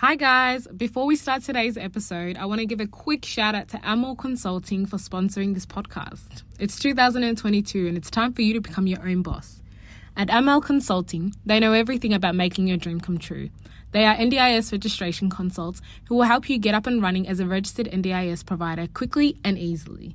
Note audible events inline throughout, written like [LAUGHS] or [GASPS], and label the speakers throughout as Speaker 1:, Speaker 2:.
Speaker 1: Hi, guys. Before we start today's episode, I want to give a quick shout out to Amel Consulting for sponsoring this podcast. It's 2022 and it's time for you to become your own boss. At Amel Consulting, they know everything about making your dream come true. They are NDIS registration consults who will help you get up and running as a registered NDIS provider quickly and easily.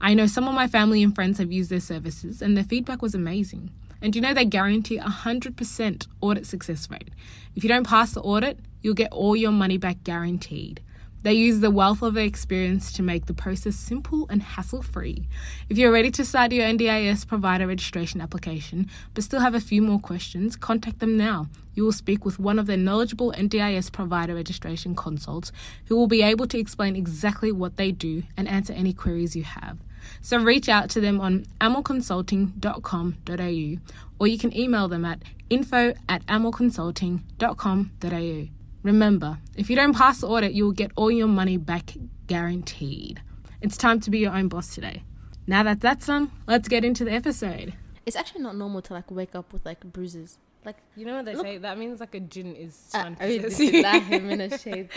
Speaker 1: I know some of my family and friends have used their services and their feedback was amazing. And you know they guarantee a 100% audit success rate. If you don't pass the audit, you'll get all your money back guaranteed. They use the wealth of their experience to make the process simple and hassle free. If you're ready to start your NDIS provider registration application but still have a few more questions, contact them now. You will speak with one of their knowledgeable NDIS provider registration consults who will be able to explain exactly what they do and answer any queries you have. So reach out to them on amelconsulting.com.au or you can email them at info at amelconsulting.com.au. Remember, if you don't pass the audit, you will get all your money back guaranteed. It's time to be your own boss today. Now that that's done, let's get into the episode.
Speaker 2: It's actually not normal to like wake up with like bruises. Like
Speaker 1: you know what they
Speaker 2: look,
Speaker 1: say that means like a jinn is
Speaker 2: uh,
Speaker 1: trying to [LAUGHS]
Speaker 2: shade.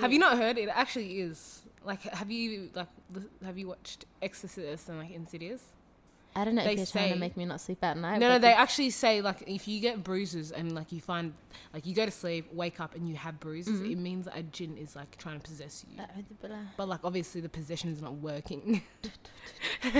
Speaker 1: Have you not heard? It actually is. Like, have you like have you watched Exorcist and like Insidious?
Speaker 2: I don't know
Speaker 1: they
Speaker 2: if they're trying to make me not sleep at night.
Speaker 1: No, no, they actually say like if you get bruises and like you find like you go to sleep, wake up and you have bruises,
Speaker 2: mm-hmm.
Speaker 1: it means that a jinn is like trying to possess you. but like obviously the possession is not working. [LAUGHS] [LAUGHS]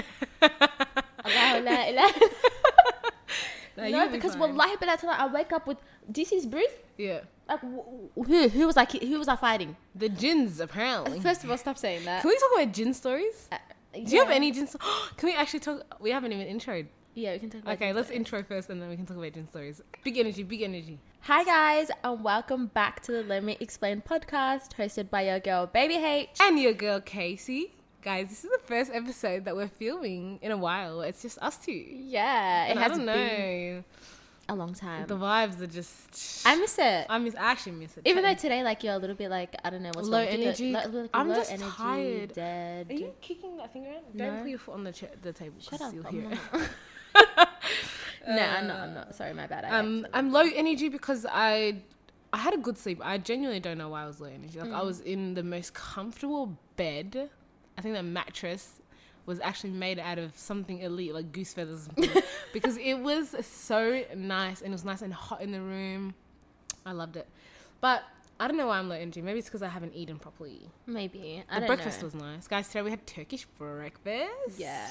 Speaker 1: no,
Speaker 2: no because
Speaker 1: be
Speaker 2: wallahi night? I wake up with DC's bruise?
Speaker 1: Yeah.
Speaker 2: Like who who was I who was I fighting?
Speaker 1: The jinns apparently.
Speaker 2: First of all, stop saying that.
Speaker 1: Can we talk about jinn stories?
Speaker 2: Uh,
Speaker 1: do you have any sto- [GASPS] Can we actually talk? We haven't even introed.
Speaker 2: Yeah, we can talk about
Speaker 1: Okay, let's
Speaker 2: later.
Speaker 1: intro first, and then we can talk about jinn stories. Big energy, big energy.
Speaker 2: Hi guys, and welcome back to the Let Me Explain podcast, hosted by your girl Baby H.
Speaker 1: And your girl Casey. Guys, this is the first episode that we're filming in a while. It's just us two.
Speaker 2: Yeah, it
Speaker 1: And I
Speaker 2: has
Speaker 1: don't
Speaker 2: been
Speaker 1: know.
Speaker 2: A long time.
Speaker 1: The vibes are just.
Speaker 2: I miss it.
Speaker 1: I miss. I actually miss it.
Speaker 2: Even though today, like you're a little bit like I don't know what's
Speaker 1: Low
Speaker 2: wrong
Speaker 1: energy.
Speaker 2: like, like,
Speaker 1: I'm
Speaker 2: low
Speaker 1: just
Speaker 2: energy,
Speaker 1: tired.
Speaker 2: Dead.
Speaker 1: Are you kicking that thing around? Don't put your foot on the cha- the table.
Speaker 2: Shut up.
Speaker 1: You'll hear it. [LAUGHS] [LAUGHS]
Speaker 2: no, I'm not. I'm not. Sorry, my bad. I
Speaker 1: Um, I'm low energy because I I had a good sleep. I genuinely don't know why I was low energy. Like I
Speaker 2: Mm.
Speaker 1: was in the most comfortable bed. I think the mattress was actually made out of something elite, like goose feathers, [LAUGHS] because it was so nice and it was nice and hot in the room. I loved it, but I don't know why I'm low energy. Maybe it's because I haven't eaten properly.
Speaker 2: maybe. I
Speaker 1: The breakfast
Speaker 2: know.
Speaker 1: was nice, guys. Today we had Turkish breakfast.
Speaker 2: Yeah,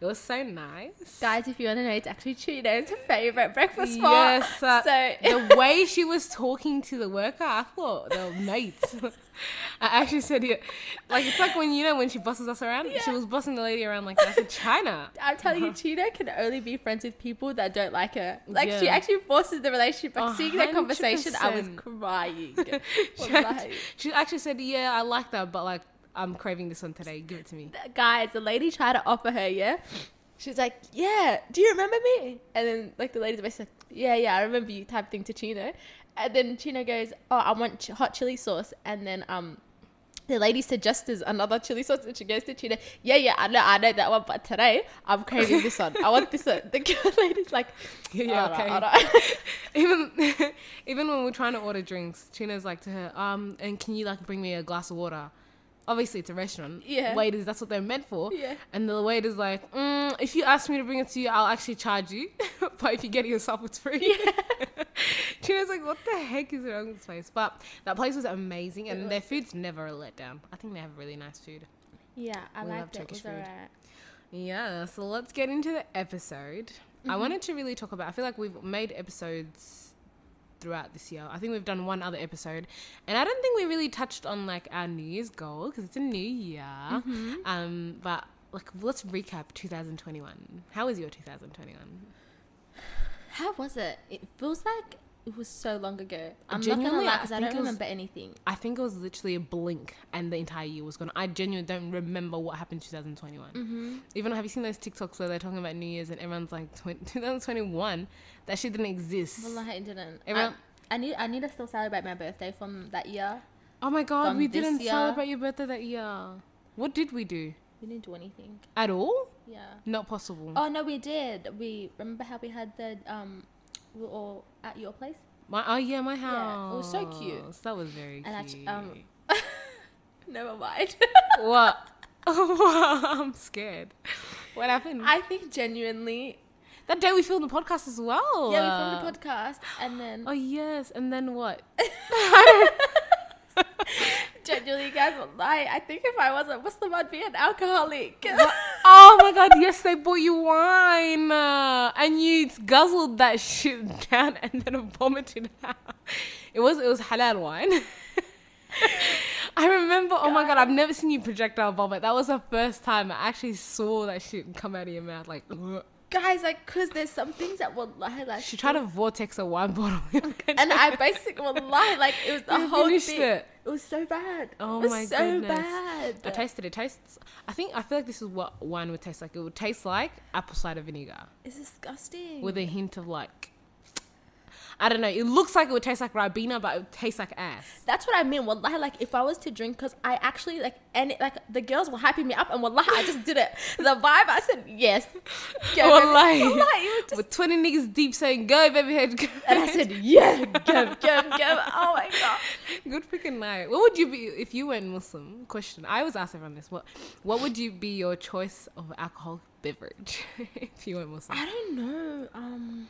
Speaker 1: it was so nice.
Speaker 2: guys, if you want to know, it's actually Cheeto's favorite breakfast spot.
Speaker 1: Yes, uh,
Speaker 2: so
Speaker 1: the [LAUGHS] way she was talking to the worker, I thought they were mates. [LAUGHS] [LAUGHS] I actually said it, like it's like when you know when she bosses us around.
Speaker 2: Yeah.
Speaker 1: She was bossing the lady around like I said China. [LAUGHS]
Speaker 2: I'm telling you, [LAUGHS] Cheeto can only be friends with people that don't like her. Like she actually forces the relationship. Like
Speaker 1: A
Speaker 2: seeing that conversation, I was crying.
Speaker 1: She,
Speaker 2: Wallahi.
Speaker 1: she actually said, "Yeah, I like that, but like I'm craving this one today. Give it to me."
Speaker 2: guys, the lady tried to offer her, yeah. She's like, yeah, do you remember me? And then like the lady's basically like, yeah, yeah, I remember you type thing to Chino. And then Chino goes, oh, I want ch- hot chili sauce. And then um, the lady suggests another chili sauce, and she goes to Chino, yeah, yeah, I know, I know that one, but today I'm craving this one. I want this one. The [LAUGHS] girl lady's like,
Speaker 1: Yeah, yeah,
Speaker 2: "Alright,
Speaker 1: okay.
Speaker 2: alright." [LAUGHS]
Speaker 1: even [LAUGHS] even when we're trying to order drinks, Chino's like to her, um, and can you like bring me a glass of water? Obviously, it's a restaurant.
Speaker 2: Yeah.
Speaker 1: Waiters, that's what they're meant for.
Speaker 2: Yeah.
Speaker 1: And the waiter's like, mm, if you ask me to bring it to you, I'll actually charge you. [LAUGHS] but if you get it yourself, it's free. China's [LAUGHS] like, what the heck is wrong with this place? But that place was amazing, and
Speaker 2: It
Speaker 1: their
Speaker 2: was.
Speaker 1: food's never a letdown. I think they have really nice food.
Speaker 2: yeah, I
Speaker 1: We love
Speaker 2: liked it. It
Speaker 1: Turkish
Speaker 2: was
Speaker 1: food.
Speaker 2: alright.
Speaker 1: Yeah, so let's get into the episode. I
Speaker 2: Mm-hmm.
Speaker 1: wanted to really talk about. I feel like we've made episodes throughout this year. I think we've done one other episode, and I don't think we really touched on like our New Year's goal because it's a new year.
Speaker 2: Mm-hmm.
Speaker 1: Um, but like, let's recap 2021. How was your 2021?
Speaker 2: How was it? It feels like it was so long ago. I'm not
Speaker 1: Genuinely,
Speaker 2: gonna lie
Speaker 1: I
Speaker 2: because I, don't
Speaker 1: was-
Speaker 2: remember anything.
Speaker 1: I think it was literally a blink, and the entire year was gone. I genuinely don't remember what happened 2021.
Speaker 2: Mm-hmm.
Speaker 1: Even have you seen those TikToks where they're talking about New Year's and everyone's like 2021? [LAUGHS] That shit didn't exist.
Speaker 2: Wallahi, it didn't.
Speaker 1: Everyone-
Speaker 2: I, I need I need to still celebrate my birthday from that year.
Speaker 1: Oh my god, we didn't
Speaker 2: year.
Speaker 1: celebrate your birthday that year. What did we do?
Speaker 2: We didn't do anything.
Speaker 1: At all?
Speaker 2: Yeah.
Speaker 1: Not possible.
Speaker 2: Oh no, we did. We remember how we had the um, we were all at your place.
Speaker 1: My oh yeah, my house.
Speaker 2: Yeah, it was so cute.
Speaker 1: That was very
Speaker 2: And
Speaker 1: cute.
Speaker 2: actu- [LAUGHS] um, Never mind. [LAUGHS]
Speaker 1: what? [LAUGHS] I'm scared. What happened?
Speaker 2: I think genuinely,
Speaker 1: that day we filmed the podcast as well.
Speaker 2: yeah, we filmed the podcast, and then
Speaker 1: Oh yes, and then what?
Speaker 2: Genuinely, guys, lie. I think if I wasn't, what's the word? Be an alcoholic. [LAUGHS]
Speaker 1: oh my god, yes, they bought you wine, uh, and you guzzled that shit down and then vomited out. It was it was halal wine. [LAUGHS] I remember. Oh my god, I've never seen you projectile vomit. That was the first time I actually saw that shit come out of your mouth. Like, ugh.
Speaker 2: Guys, like, cause there's some things that will lie, like.
Speaker 1: she tried to vortex a wine bottle.
Speaker 2: and I basically will lie, like it was [LAUGHS] the
Speaker 1: You
Speaker 2: whole thing.
Speaker 1: it.
Speaker 2: It was so bad.
Speaker 1: Oh
Speaker 2: it was
Speaker 1: my
Speaker 2: so
Speaker 1: goodness.
Speaker 2: bad.
Speaker 1: I tasted it. Tastes. I think I feel like this is what wine would taste like. It would taste like apple cider vinegar
Speaker 2: It's disgusting.
Speaker 1: with a hint of like. I don't know. It looks like it would taste like Ribena, but it would taste like ass.
Speaker 2: That's what I mean. Wallahi, like if I was to drink, cause I actually like and like the girls were hyping me up, and wallahi, I just did it. [LAUGHS] The vibe, I said yes. Go, baby.
Speaker 1: Wallahi.
Speaker 2: wallahi, it was just,
Speaker 1: With 20 niggas deep saying, go, baby head, go.
Speaker 2: and I said yeah, go, [LAUGHS] go, go. Oh my god.
Speaker 1: Good freaking night. What would you be if you weren't Muslim? Question. I always ask everyone this. What What would you be your choice of alcoholic beverage [LAUGHS] if you weren't Muslim?
Speaker 2: I don't know. Um,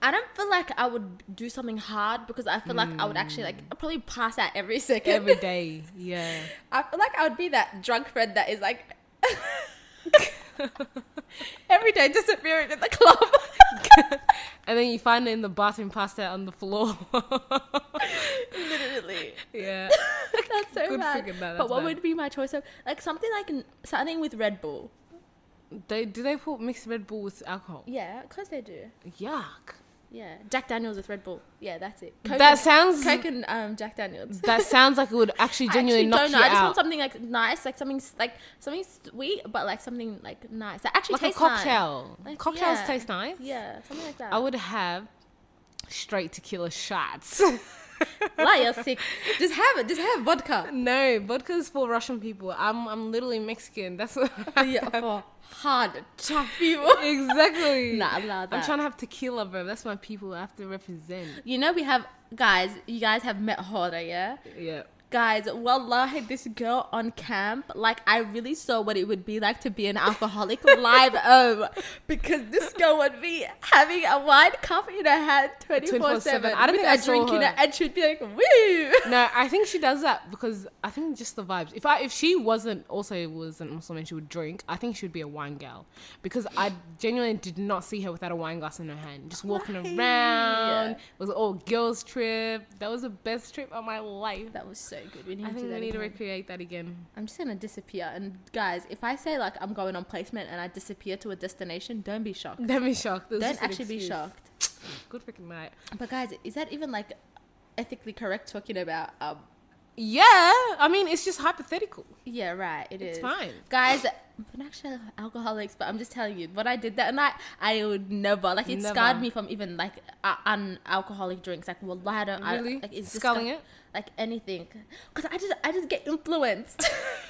Speaker 2: I don't feel like I would do something hard because I feel like I would actually like I'd probably pass out every [LAUGHS] second.
Speaker 1: Every day. Yeah. [LAUGHS]
Speaker 2: I feel like I would be that drunk friend that is like [LAUGHS] every day disappearing in the club.
Speaker 1: and then you find it in the bathroom, passed out on the floor.
Speaker 2: Literally.
Speaker 1: yeah.
Speaker 2: That's so
Speaker 1: Good
Speaker 2: bad.
Speaker 1: freaking bad,
Speaker 2: but what
Speaker 1: bad.
Speaker 2: would be my choice of like something like something with Red Bull?
Speaker 1: They do they put mixed Red Bull with alcohol?
Speaker 2: Yeah, of course they do.
Speaker 1: Yuck.
Speaker 2: Yeah, Jack Daniels with Red Bull. Yeah, that's it. Coke
Speaker 1: that
Speaker 2: and-
Speaker 1: sounds
Speaker 2: Coke and um, Jack Daniels. [LAUGHS]
Speaker 1: that sounds like it would actually
Speaker 2: I
Speaker 1: genuinely
Speaker 2: actually
Speaker 1: knock
Speaker 2: don't know.
Speaker 1: you
Speaker 2: I just
Speaker 1: out.
Speaker 2: want something like nice, like something s- like something sweet, but like something like nice. That actually
Speaker 1: like a
Speaker 2: tastes nice.
Speaker 1: cocktail.
Speaker 2: Like,
Speaker 1: Cocktails
Speaker 2: yeah.
Speaker 1: taste nice.
Speaker 2: Yeah, something like that.
Speaker 1: I would have straight tequila shots. [LAUGHS]
Speaker 2: Lie, you're sick. [LAUGHS] Just have it. Just have vodka.
Speaker 1: no, vodka's for Russian people. I'm I'm literally Mexican. That's what.
Speaker 2: I Yeah, for hard, tough [LAUGHS] people.
Speaker 1: exactly. [LAUGHS]
Speaker 2: Nah, allow that.
Speaker 1: I'm trying to have tequila, bro. That's my people. I have to represent.
Speaker 2: You know we have guys. You guys have met Hoda, yeah.
Speaker 1: Yeah.
Speaker 2: Guys, wallahi, this girl on camp, like I really saw what it would be like to be an alcoholic [LAUGHS] live um because this girl would be having a wine cup in her hand 24 7
Speaker 1: I don't think I
Speaker 2: drink in
Speaker 1: her.
Speaker 2: and she'd be like, woo!
Speaker 1: No, I think she does that because I think just the vibes. If I if she wasn't also wasn't Muslim and she would drink, I think she would be a wine gal because I genuinely did not see her without a wine glass in her hand, just walking
Speaker 2: Right.
Speaker 1: around. It was all girls trip. That was the best trip of my life.
Speaker 2: That was so good. We need
Speaker 1: I
Speaker 2: to
Speaker 1: think
Speaker 2: do
Speaker 1: we
Speaker 2: that
Speaker 1: need to
Speaker 2: again.
Speaker 1: recreate that again.
Speaker 2: I'm just gonna disappear. And guys, if I say like I'm going on placement and I disappear to a destination, don't be shocked.
Speaker 1: Don't be shocked. Was
Speaker 2: Don't actually be shocked.
Speaker 1: Good freaking night.
Speaker 2: But guys, is that even like ethically correct talking about um
Speaker 1: Yeah, I mean it's just hypothetical.
Speaker 2: yeah, right, it is.
Speaker 1: It's fine.
Speaker 2: Guys, we're not actually alcoholics, but I'm just telling you, when I did that night, I would never like it
Speaker 1: Never.
Speaker 2: scarred me from even like uh, un-alcoholic drinks. Like, well, I don't I,
Speaker 1: Really?
Speaker 2: like it's
Speaker 1: Sculling it?
Speaker 2: like anything, because I just I just get influenced. [LAUGHS]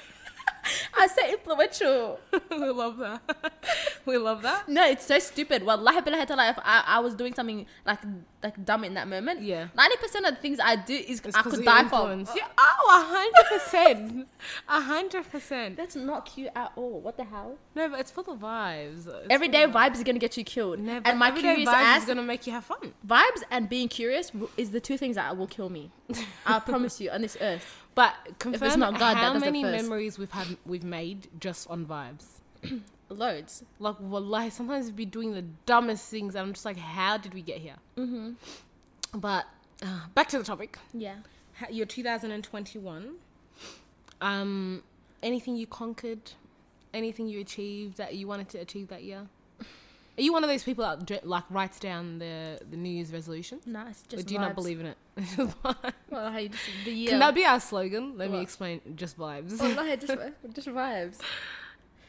Speaker 2: I say influential. [LAUGHS]
Speaker 1: we love that. [LAUGHS] we love that.
Speaker 2: No, it's so stupid. Wallahi billahi ta'ala, if I, I was doing something like like dumb in that moment,
Speaker 1: Yeah.
Speaker 2: 90% of the things I do is
Speaker 1: It's
Speaker 2: I could die
Speaker 1: your
Speaker 2: for.
Speaker 1: influence. Yeah, oh, a hundred percent, a hundred percent.
Speaker 2: That's not cute at all. What the hell?
Speaker 1: No, but it's for the vibes. It's
Speaker 2: Everyday
Speaker 1: the
Speaker 2: vibes is gonna get you killed.
Speaker 1: No,
Speaker 2: and my curious ass
Speaker 1: is gonna make you have fun.
Speaker 2: vibes and being curious is the two things that will kill me. [LAUGHS] I promise you on this earth.
Speaker 1: But confirm
Speaker 2: not God,
Speaker 1: how many memories we've had we've made just on vibes. [CLEARS THROAT]
Speaker 2: Loads.
Speaker 1: Like wallahi, sometimes we'd be doing the dumbest things, and I'm just like, how did we get here?
Speaker 2: Mm-hmm.
Speaker 1: But uh, back to the topic.
Speaker 2: Yeah.
Speaker 1: Your 2021. Um, anything you conquered, anything you achieved that you wanted to achieve that year. Are you one of those people that like writes down the the New Year's resolution?
Speaker 2: Nice.
Speaker 1: Or
Speaker 2: Just
Speaker 1: do you not believe in it? [LAUGHS]
Speaker 2: Well, how you just the year.
Speaker 1: Can that be our slogan? Let me explain. Just vibes.
Speaker 2: Wallahi, [LAUGHS] just, just vibes.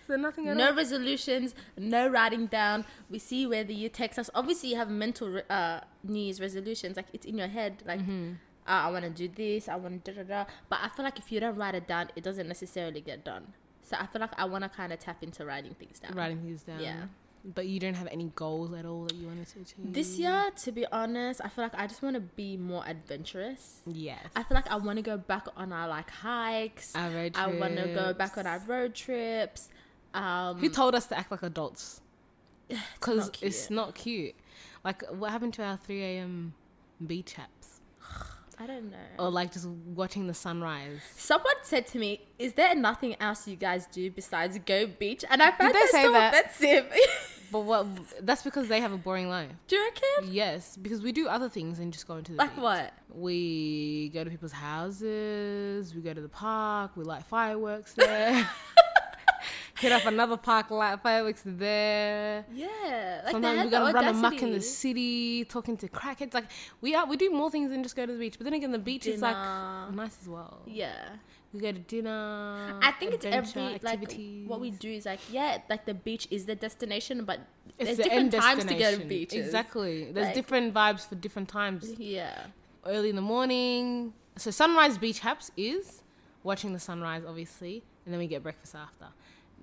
Speaker 1: so nothing at
Speaker 2: No
Speaker 1: all.
Speaker 2: resolutions, no writing down. We see where the year takes us. Obviously, you have mental uh, New Year's resolutions. Like, it's in your head. Like,
Speaker 1: Mm-hmm.
Speaker 2: uh, I want to do this. I want to da da da. But I feel like if you don't write it down, it doesn't necessarily get done. So I feel like I want to kind of tap into writing things down.
Speaker 1: Writing these down.
Speaker 2: Yeah.
Speaker 1: But you don't have any goals at all that you wanted to achieve.
Speaker 2: This year, to be honest, I feel like I just want to be more adventurous.
Speaker 1: yes.
Speaker 2: I feel like I want to go back on our like hikes.
Speaker 1: Our road
Speaker 2: I want to go back on our road trips. Um,
Speaker 1: Who told us to act like adults? [SIGHS] Because
Speaker 2: not
Speaker 1: it's not cute. Like, what happened to our 3 a.m. beach apps? [SIGHS] [SIGHS]
Speaker 2: I don't know.
Speaker 1: Or like just watching the sunrise?
Speaker 2: Someone said to me, "Is there nothing else you guys do besides go beach?" And I found
Speaker 1: they
Speaker 2: that so
Speaker 1: that?
Speaker 2: offensive. [LAUGHS]
Speaker 1: But what? That's because they have a boring life.
Speaker 2: do you reckon?
Speaker 1: Yes, because we do other things than just go into the
Speaker 2: Like
Speaker 1: beach.
Speaker 2: what?
Speaker 1: We go to people's houses. We go to the park. We light fireworks there. [LAUGHS] Hit up another park, light fireworks there.
Speaker 2: Yeah, like
Speaker 1: Sometimes we gotta run amok in the city, talking to crackheads. Like we are, we do more things than just go to the beach. But then again, the beach is like nice as well.
Speaker 2: Yeah.
Speaker 1: We go to dinner.
Speaker 2: I think it's every like
Speaker 1: activities.
Speaker 2: what we do is like yeah, like the beach is the destination, but
Speaker 1: It's
Speaker 2: there's
Speaker 1: the
Speaker 2: different times to go to beaches.
Speaker 1: Exactly. There's
Speaker 2: Like-
Speaker 1: different vibes for different times.
Speaker 2: Yeah.
Speaker 1: early in the morning. So sunrise beach haps is watching the sunrise, obviously, and then we get breakfast after.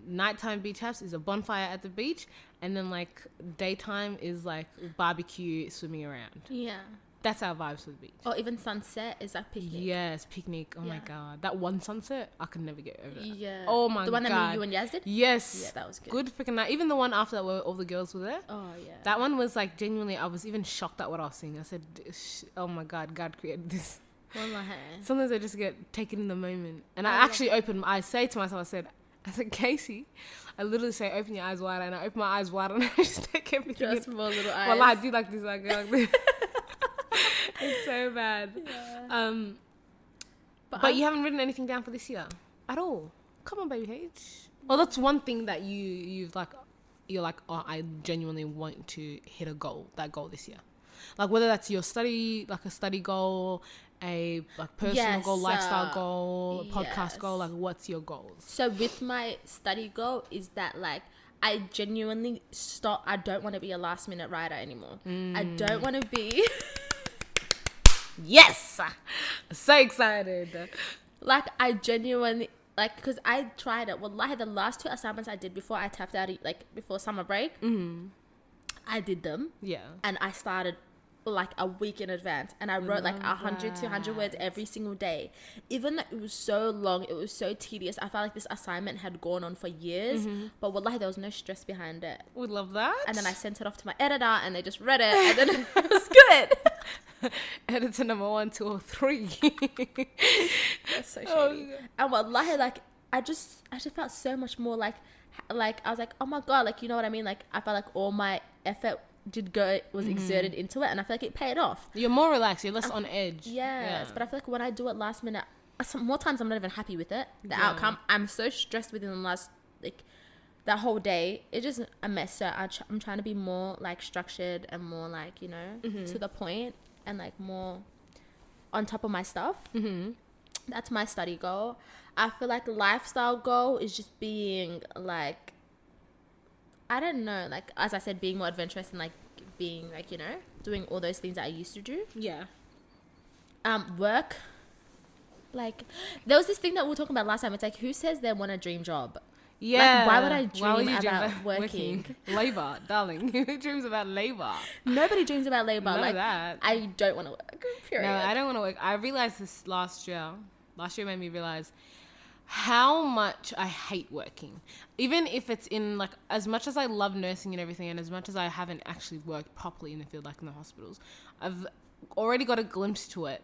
Speaker 1: Nighttime beach haps is a bonfire at the beach, and then like daytime is like barbecue, swimming around.
Speaker 2: Yeah.
Speaker 1: That's our vibes for the beach.
Speaker 2: Or even sunset is like picnic.
Speaker 1: Yes, picnic. Oh my god, that one sunset, I could never get over that.
Speaker 2: Yeah.
Speaker 1: Oh my god.
Speaker 2: The one that me, you and Yaz did?
Speaker 1: Yes.
Speaker 2: Yeah, that was good.
Speaker 1: Good freaking night. Even the one after that, where all the girls were there.
Speaker 2: Oh yeah.
Speaker 1: That one was like genuinely. I was even shocked at what I was seeing. I said, "Oh my god, God created this." Sometimes I just get taken in the moment, and oh, I
Speaker 2: I love
Speaker 1: actually open. I say to myself, I said, I [LAUGHS] said, Casey, I literally say, open your eyes wide, and I open my eyes wide, and [LAUGHS] I just take everything.
Speaker 2: Just more little eyes.
Speaker 1: Well, I do like this. I go like this. [LAUGHS] it's so bad.
Speaker 2: Yeah.
Speaker 1: Um,
Speaker 2: But,
Speaker 1: but you haven't written anything down for this year at all. Come on, baby H. Well, that's one thing that you you've like. You're like, oh, I genuinely want to hit a goal. That goal this year, like whether that's your study, like a study goal, a like personal
Speaker 2: Yes,
Speaker 1: goal, lifestyle
Speaker 2: uh,
Speaker 1: goal, podcast goal. Like, what's your goals?
Speaker 2: So with my study goal is that like I genuinely stop. I don't want to be a last minute writer anymore. I
Speaker 1: Mm.
Speaker 2: don't want to be [LAUGHS]
Speaker 1: Yes, so excited.
Speaker 2: like I genuinely like because I tried it. Wallahi, the last two assignments I did before I tapped out, like before summer break,
Speaker 1: Mm-hmm.
Speaker 2: I did them
Speaker 1: Yeah,
Speaker 2: and I started like a week in advance. And I wrote like a
Speaker 1: love
Speaker 2: 100 200 words every single day. Even though it was so long it was so tedious I felt like this assignment had gone on for years.
Speaker 1: Mm-hmm.
Speaker 2: but wallahi there was no stress behind it.
Speaker 1: We love that.
Speaker 2: and then I sent it off to my editor and they just read it and then [LAUGHS] [LAUGHS] it was good. [LAUGHS]
Speaker 1: Editor number one, two, or three.
Speaker 2: that's so shady.
Speaker 1: Oh,
Speaker 2: and wallahi like I just I just felt so much more like like I was like oh my god like you know what I mean? Like I felt like all my effort did go was
Speaker 1: Mm-hmm.
Speaker 2: exerted into it and I feel like it paid off
Speaker 1: You're more relaxed. You're less on edge.
Speaker 2: Yes,
Speaker 1: Yeah.
Speaker 2: but I feel like when I do it last minute, uh, some more times I'm not even happy with it. The
Speaker 1: Yeah.
Speaker 2: outcome, I'm so stressed within the last like that whole day. It's just a mess. So I tr- I'm trying to be more like structured and more like you know
Speaker 1: Mm-hmm.
Speaker 2: to the point and like more on top of my stuff.
Speaker 1: Mm-hmm.
Speaker 2: That's my study goal. I feel like lifestyle goal is just being like I don't know, like as I said, being more adventurous and like being like you know doing all those things that I used to do
Speaker 1: yeah.
Speaker 2: um work like there was this thing that we were talking about last time it's like who says they want a dream job
Speaker 1: Yeah.
Speaker 2: why would I dream about working?
Speaker 1: labor, [LAUGHS] darling. [LAUGHS] Who dreams about labor?
Speaker 2: nobody dreams about labor
Speaker 1: None
Speaker 2: like
Speaker 1: that.
Speaker 2: i don't want to work [LAUGHS] period
Speaker 1: No, I don't want to work. I realized this last year. Last year made me realize how much I hate working. Even if it's in like as much as I love nursing and everything, and as much as I haven't actually worked properly in the field, like in the hospitals, I've already got a glimpse to it.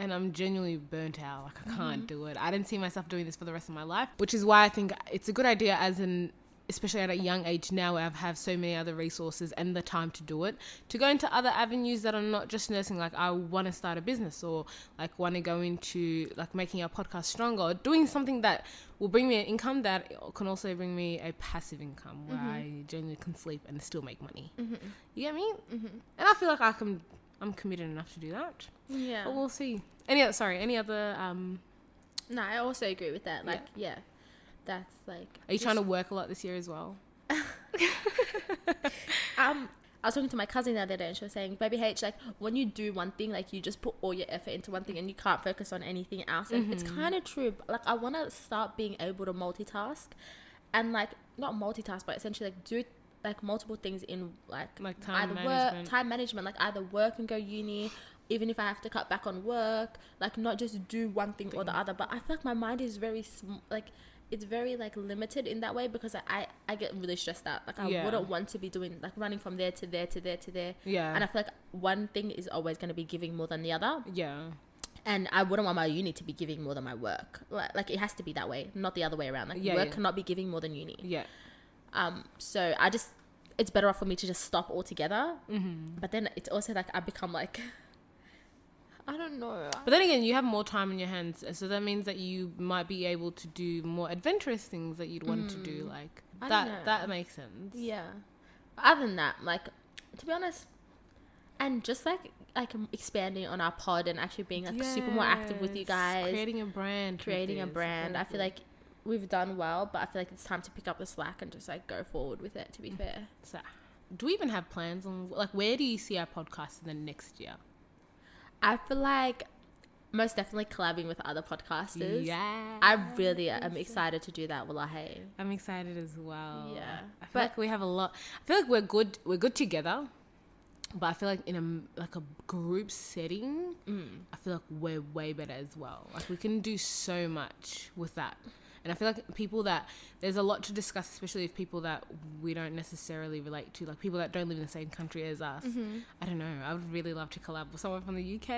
Speaker 1: And I'm genuinely burnt out. Like I can't mm-hmm. do it. I didn't see myself doing this for the rest of my life, which is why I think it's a good idea as an especially at a young age now where I have so many other resources and the time to do it, to go into other avenues that are not just nursing. Like I want to start a business or like want to go into like making our podcast stronger, or doing something that will bring me an income that can also bring me a passive income where mm-hmm. I genuinely can sleep and still make money. Mm-hmm. You get me? Mm-hmm. And I feel like I can. I'm committed enough to do that,
Speaker 2: yeah
Speaker 1: but we'll see. Any other? Sorry, any other? Um,
Speaker 2: no i also agree with that like yeah, that's like
Speaker 1: are you trying to work a lot this year as well? [LAUGHS] [LAUGHS]
Speaker 2: um I was talking to my cousin the other day and she was saying, Baby H, like when you do one thing, like you just put all your effort into one thing and you can't focus on anything else. And it's kind of true. But, like I want to start being able to multitask and like not multitask, but essentially like do like multiple things in like
Speaker 1: Like time
Speaker 2: either
Speaker 1: management.
Speaker 2: work time management like either work and go uni even if i have to cut back on work like not just do one thing or the other but i feel like my mind is very sm- like it's very like limited in that way because I, I get really stressed out like i
Speaker 1: Yeah.
Speaker 2: wouldn't want to be doing like running from there to there to there to there
Speaker 1: Yeah.
Speaker 2: and i feel like one thing is always going to be giving more than the other
Speaker 1: yeah.
Speaker 2: and I wouldn't want my uni to be giving more than my work. Like, like it has to be that way, not the other way around. Like
Speaker 1: Yeah,
Speaker 2: work
Speaker 1: yeah.
Speaker 2: cannot be giving more than uni.
Speaker 1: Yeah.
Speaker 2: Um, so I just it's better off for me to just stop altogether.
Speaker 1: Mm-hmm.
Speaker 2: But then it's also like I become like [LAUGHS] I don't know.
Speaker 1: But then again, you have more time in your hands, so that means that you might be able to do more adventurous things that you'd want to do. Like
Speaker 2: Mm. I
Speaker 1: that. That makes sense.
Speaker 2: Yeah. But other than that, like to be honest, and just like like um, expanding on our pod and actually being like super more active with you guys,
Speaker 1: Creating a brand.
Speaker 2: creating a brand. I feel like we've done well, but I feel like it's time to pick up the slack and just like go forward with it. To
Speaker 1: Mm.
Speaker 2: be fair.
Speaker 1: So, do we even have plans on like where do you see our podcast in the next year?
Speaker 2: I feel like most definitely collabing with other podcasters.
Speaker 1: Yeah.
Speaker 2: I really am excited to do that. Wallahi.
Speaker 1: I'm excited as well.
Speaker 2: Yeah.
Speaker 1: I feel
Speaker 2: But-
Speaker 1: like we have a lot. I feel like we're good. We're good together. But I feel like in a like a group setting,
Speaker 2: Mm.
Speaker 1: I feel like we're way better as well. Like we can do so much with that. And I feel like people that there's a lot to discuss, especially with people that we don't necessarily relate to, like people that don't live in the same country as us.
Speaker 2: Mm-hmm.
Speaker 1: I don't know. I would really love to collab with someone from the UK.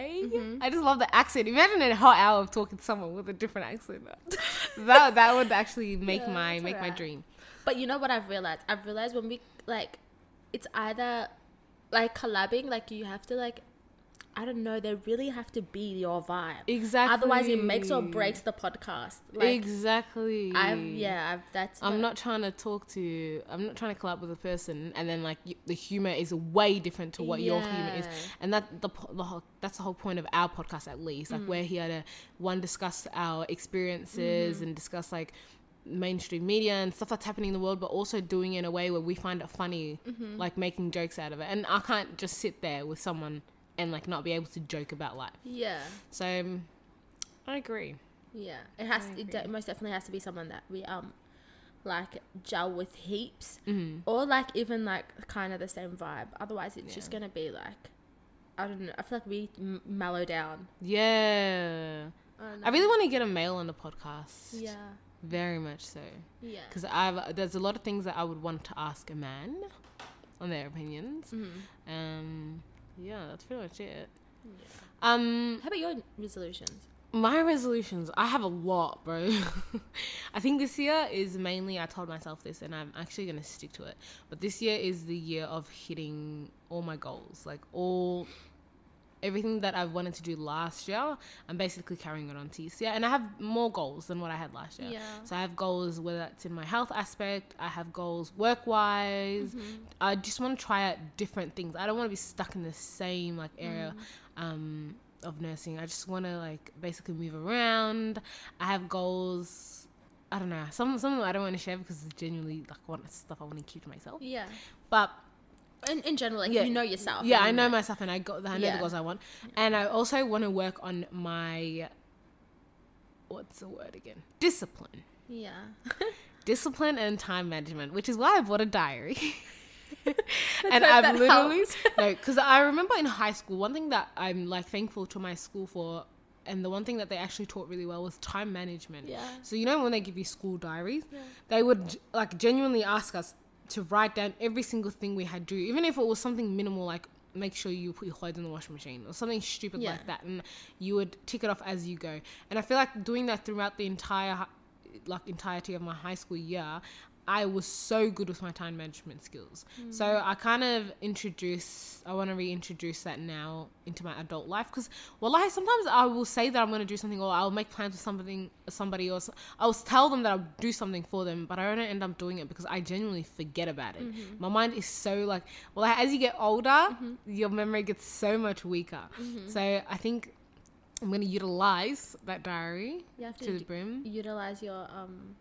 Speaker 1: I just love the accent. Imagine a hot hour of talking to someone with a different accent. [LAUGHS] that that would actually [LAUGHS] make
Speaker 2: Yeah,
Speaker 1: my make my dream.
Speaker 2: But you know what I've realized? I've realized when we like, it's either like collabing, like you have to like, I don't know, they really have to be your vibe.
Speaker 1: Exactly.
Speaker 2: Otherwise, it makes or breaks the podcast. Like,
Speaker 1: exactly.
Speaker 2: I've yeah, I've, that's.
Speaker 1: I'm not trying to talk to. I'm not trying to collab with a person, and then like y- the humor is way different to what your humor is, and that the, the whole, that's the whole point of our podcast at least. Like mm. we're here to one discuss our experiences mm-hmm. and discuss like mainstream media and stuff that's happening in the world, but also doing it in a way where we find it funny, mm-hmm. like making jokes out of it. And I can't just sit there with someone and like not be able to joke about life.
Speaker 2: Yeah,
Speaker 1: So um, I agree.
Speaker 2: yeah. It has. It de- most definitely has to be someone that we um, like gel with heaps,
Speaker 1: Mm-hmm.
Speaker 2: or like even like kind of the same vibe. Otherwise, it's just gonna be like, I don't know. I feel like we m- mellow down.
Speaker 1: Yeah.
Speaker 2: I,
Speaker 1: I really want to get a male on the podcast.
Speaker 2: Yeah.
Speaker 1: Very much so.
Speaker 2: Yeah.
Speaker 1: Because I've there's a lot of things that I would want to ask a man on their opinions.
Speaker 2: Mhm.
Speaker 1: Um, yeah, that's pretty much it.
Speaker 2: Yeah.
Speaker 1: Um,
Speaker 2: How about your resolutions?
Speaker 1: my resolutions, I have a lot, bro. [LAUGHS] I think this year is mainly I told myself this, and I'm actually gonna stick to it. But this year is the year of hitting all my goals, like all everything that I wanted to do last year. I'm basically carrying it on to this year, and I have more goals than what I had last year.
Speaker 2: Yeah.
Speaker 1: So I have goals whether that's in my health aspect. I have goals work wise. I just want to try out different things. I don't want to be stuck in the same like area um, of nursing. I just want to like basically move around. I have goals. I don't know. Some some of them I don't want to share because it's genuinely like one stuff I want to keep to myself.
Speaker 2: Yeah.
Speaker 1: But
Speaker 2: In, in general, like
Speaker 1: Yeah.
Speaker 2: you know yourself.
Speaker 1: yeah, I know myself and I got I know
Speaker 2: Yeah.
Speaker 1: the goals I want, and I also want to work on my what's the word again? Discipline.
Speaker 2: Yeah. [LAUGHS]
Speaker 1: discipline and time management, which is why I bought a diary. [LAUGHS] and
Speaker 2: that
Speaker 1: literally
Speaker 2: helps. [LAUGHS]
Speaker 1: no, because I remember in high school, one thing that I'm like thankful to my school for, and the one thing that they actually taught really well was time management.
Speaker 2: Yeah.
Speaker 1: So you know when they give you school diaries,
Speaker 2: Yeah.
Speaker 1: they would like genuinely ask us to write down every single thing we had to do, even if it was something minimal like make sure you put your clothes in the washing machine or something stupid
Speaker 2: Yeah.
Speaker 1: like that and you would tick it off as you go and i feel like doing that throughout the entire like entirety of my high school year i was so good with my time management skills. Hmm. So i kind of introduce i want to reintroduce that now into my adult life because well like sometimes i will say that i'm going to do something or i'll make plans with something somebody or I'll tell them that i'll do something for them but i don't end up doing it because i genuinely forget about it. Mm-hmm. My mind is so like well as you get older mm-hmm. your memory gets so much weaker. Mm-hmm. So i think i'm going to utilize that diary
Speaker 2: to,
Speaker 1: to the brim.
Speaker 2: utilize your um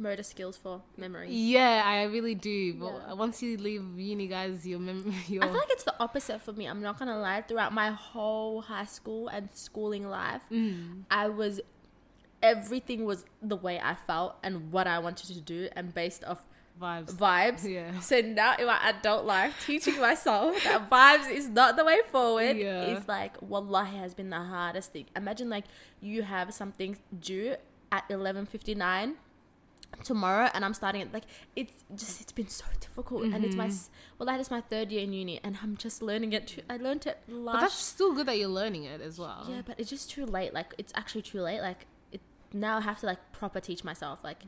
Speaker 2: motor skills for memory.
Speaker 1: Yeah, I really do. But
Speaker 2: Yeah.
Speaker 1: once you leave uni, guys, your mem- [LAUGHS] your
Speaker 2: I feel like it's the opposite for me. I'm not gonna lie. Throughout my whole high school and schooling life,
Speaker 1: Mm.
Speaker 2: I was everything was the way I felt and what I wanted to do, and based off
Speaker 1: Vibes.
Speaker 2: vibes.
Speaker 1: Yeah.
Speaker 2: So now in my adult life, teaching myself that [LAUGHS] vibes is not the way forward
Speaker 1: Yeah.
Speaker 2: is like wallahi has been the hardest thing. Imagine like you have something due at eleven fifty nine tomorrow and I'm starting it like it's just it's been so difficult and it's my
Speaker 1: Mm-hmm.
Speaker 2: well that is my third year in uni and I'm just learning it too, I learned it last
Speaker 1: But that's still good that you're learning it as well.
Speaker 2: yeah but it's just too late like it's actually too late like it now I have to like proper teach myself like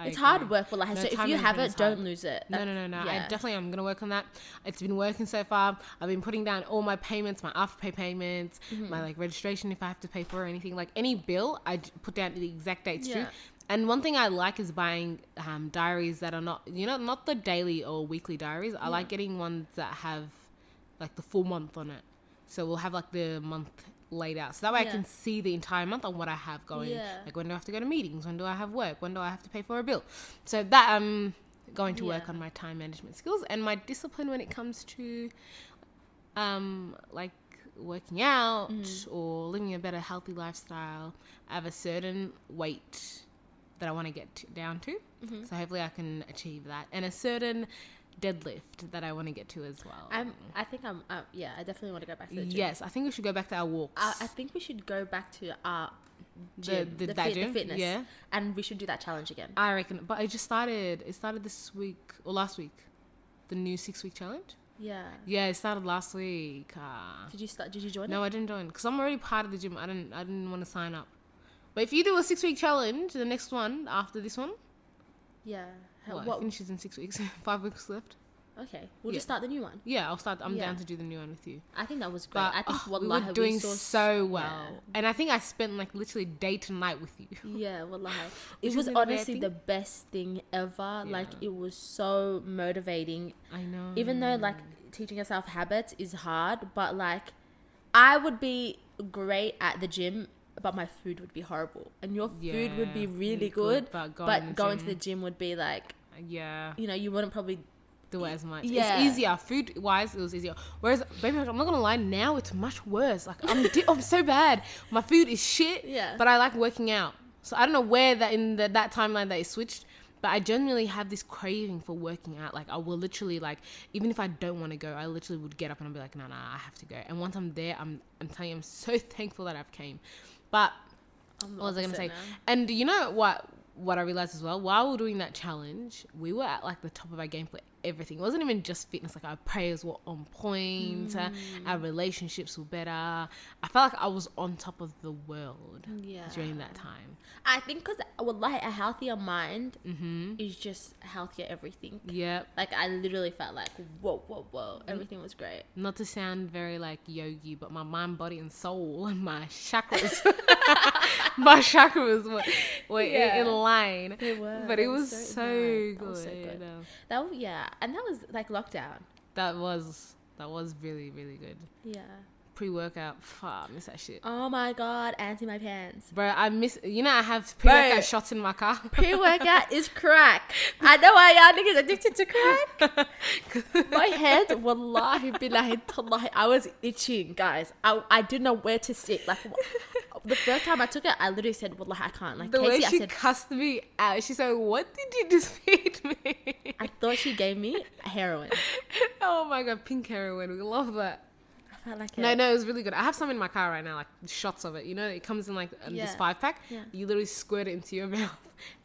Speaker 1: I
Speaker 2: it's
Speaker 1: agree.
Speaker 2: hard work well like
Speaker 1: No,
Speaker 2: so if you have it, don't lose it
Speaker 1: No, no, no, no. I
Speaker 2: Yeah.
Speaker 1: definitely am gonna work on that. It's been working so far. I've been putting down all my payments, my afterpay payments,
Speaker 2: Mm-hmm.
Speaker 1: my like registration if I have to pay for anything, like any bill, I put down the exact dates too.
Speaker 2: Yeah.
Speaker 1: And one thing I like is buying um, diaries that are not, you know, not the daily or weekly diaries. I like getting ones that have like the full month on it. So we'll have like the month laid out. So that way I can see the entire month on what I have going.
Speaker 2: Yeah.
Speaker 1: Like when do I have to go to meetings? When do I have work? When do I have to pay for a bill? So that I'm going to work on my time management skills and my discipline when it comes to um like working out
Speaker 2: Mm.
Speaker 1: or living a better healthy lifestyle. I have a certain weight that I want to get to, down to.
Speaker 2: Mm-hmm.
Speaker 1: So hopefully I can achieve that. And a certain deadlift that I want to get to as well.
Speaker 2: I'm. I think I'm. Uh, yeah, I definitely want to go back to the gym.
Speaker 1: yes, I think we should go back to our walks.
Speaker 2: I, I think we should go back to our gym,
Speaker 1: the-
Speaker 2: the,
Speaker 1: that
Speaker 2: fit- the fitness,
Speaker 1: Yeah.
Speaker 2: and we should do that challenge again.
Speaker 1: I reckon, but it just started. It started this week or last week. The new six week challenge.
Speaker 2: Yeah.
Speaker 1: Yeah, it started last week. Uh,
Speaker 2: Did you start? Did you join?
Speaker 1: no,
Speaker 2: it?
Speaker 1: I didn't join because I'm already part of the gym. I didn't. I didn't want to sign up. But if you do a six week challenge, the next one after this one,
Speaker 2: Yeah. How-
Speaker 1: what,
Speaker 2: what-
Speaker 1: finishes in six weeks. [LAUGHS] Five weeks left.
Speaker 2: okay. We'll
Speaker 1: Yeah.
Speaker 2: just start the new one.
Speaker 1: Yeah, I'll start. I'm
Speaker 2: Yeah.
Speaker 1: down to do the new one with you.
Speaker 2: I think that was great.
Speaker 1: But
Speaker 2: I think
Speaker 1: oh, we
Speaker 2: wallahi,
Speaker 1: were doing
Speaker 2: saw
Speaker 1: so well, and I think I spent like literally day to night with you. [LAUGHS]
Speaker 2: Yeah, wallahi. [LAUGHS]
Speaker 1: Which
Speaker 2: It was honestly
Speaker 1: thing.
Speaker 2: the best thing ever. Like
Speaker 1: Yeah.
Speaker 2: it was so motivating.
Speaker 1: I know.
Speaker 2: Even though like teaching yourself habits is hard, but like I would be great at the gym, but my food would be horrible, and your food would be really
Speaker 1: really
Speaker 2: good.
Speaker 1: good, but going
Speaker 2: but
Speaker 1: to the
Speaker 2: going to
Speaker 1: gym-
Speaker 2: the gym would be like
Speaker 1: yeah,
Speaker 2: you know you wouldn't probably
Speaker 1: do it as much.
Speaker 2: Yeah.
Speaker 1: It's easier food wise. It was easier. Whereas, baby, I'm not gonna lie. Now it's much worse. Like I'm, di- I'm so bad. My food is shit.
Speaker 2: Yeah.
Speaker 1: But I like working out. So I don't know where that in the, that timeline that it switched. But I genuinely have this craving for working out. Like I will literally like even if I don't want to go, I literally would get up and I'll be like, no, no, I have to go. And once I'm there, I'm I'm telling you, I'm so [LAUGHS] thankful that I've came. But what was I gonna say?
Speaker 2: now.
Speaker 1: And you know what? What I realized as well, while we were doing that challenge, we were at like the top of our game for everything. It wasn't even just fitness. Like our prayers were on point. uh, our relationships were better. I felt like I was on top of the world
Speaker 2: Yeah.
Speaker 1: during that time.
Speaker 2: I think because like a healthier mind
Speaker 1: Mm-hmm.
Speaker 2: is just healthier everything.
Speaker 1: Yeah.
Speaker 2: Like I literally felt like whoa whoa whoa everything was great.
Speaker 1: Not to sound very like yogi, but my mind, body, and soul, and my [LAUGHS] chakras, [LAUGHS] [LAUGHS] my chakras were, were in-
Speaker 2: Yeah.
Speaker 1: in line.
Speaker 2: They were.
Speaker 1: But
Speaker 2: They
Speaker 1: it was
Speaker 2: so
Speaker 1: so, good.
Speaker 2: That was so good.
Speaker 1: Um,
Speaker 2: That was, yeah, and that was like lockdown.
Speaker 1: That was that was really really good.
Speaker 2: Yeah.
Speaker 1: Pre workout, fuck, I miss that shit.
Speaker 2: Oh my god, anti my pants.
Speaker 1: Bro, I miss. You know, I have pre workout shots in my car. [LAUGHS]
Speaker 2: Pre workout is crack. I know why y'all niggas addicted to crack. [LAUGHS] My head, wallahi billahi tallahi, I was itching, guys. I, I didn't know where to sit. Like the first time I took it, I literally said, wallahi, I can't. Like
Speaker 1: the way
Speaker 2: Casey, I
Speaker 1: she
Speaker 2: said,
Speaker 1: cussed me out, she said, "What did you just [LAUGHS] feed me?"
Speaker 2: I thought she gave me heroin. [LAUGHS]
Speaker 1: oh my god, pink heroin. We love that.
Speaker 2: I felt like
Speaker 1: No,
Speaker 2: it.
Speaker 1: no, it was really good. I have some in my car right now, like shots of it. You know, it comes in like um, this five pack.
Speaker 2: Yeah.
Speaker 1: You literally squirt it into your [LAUGHS] mouth,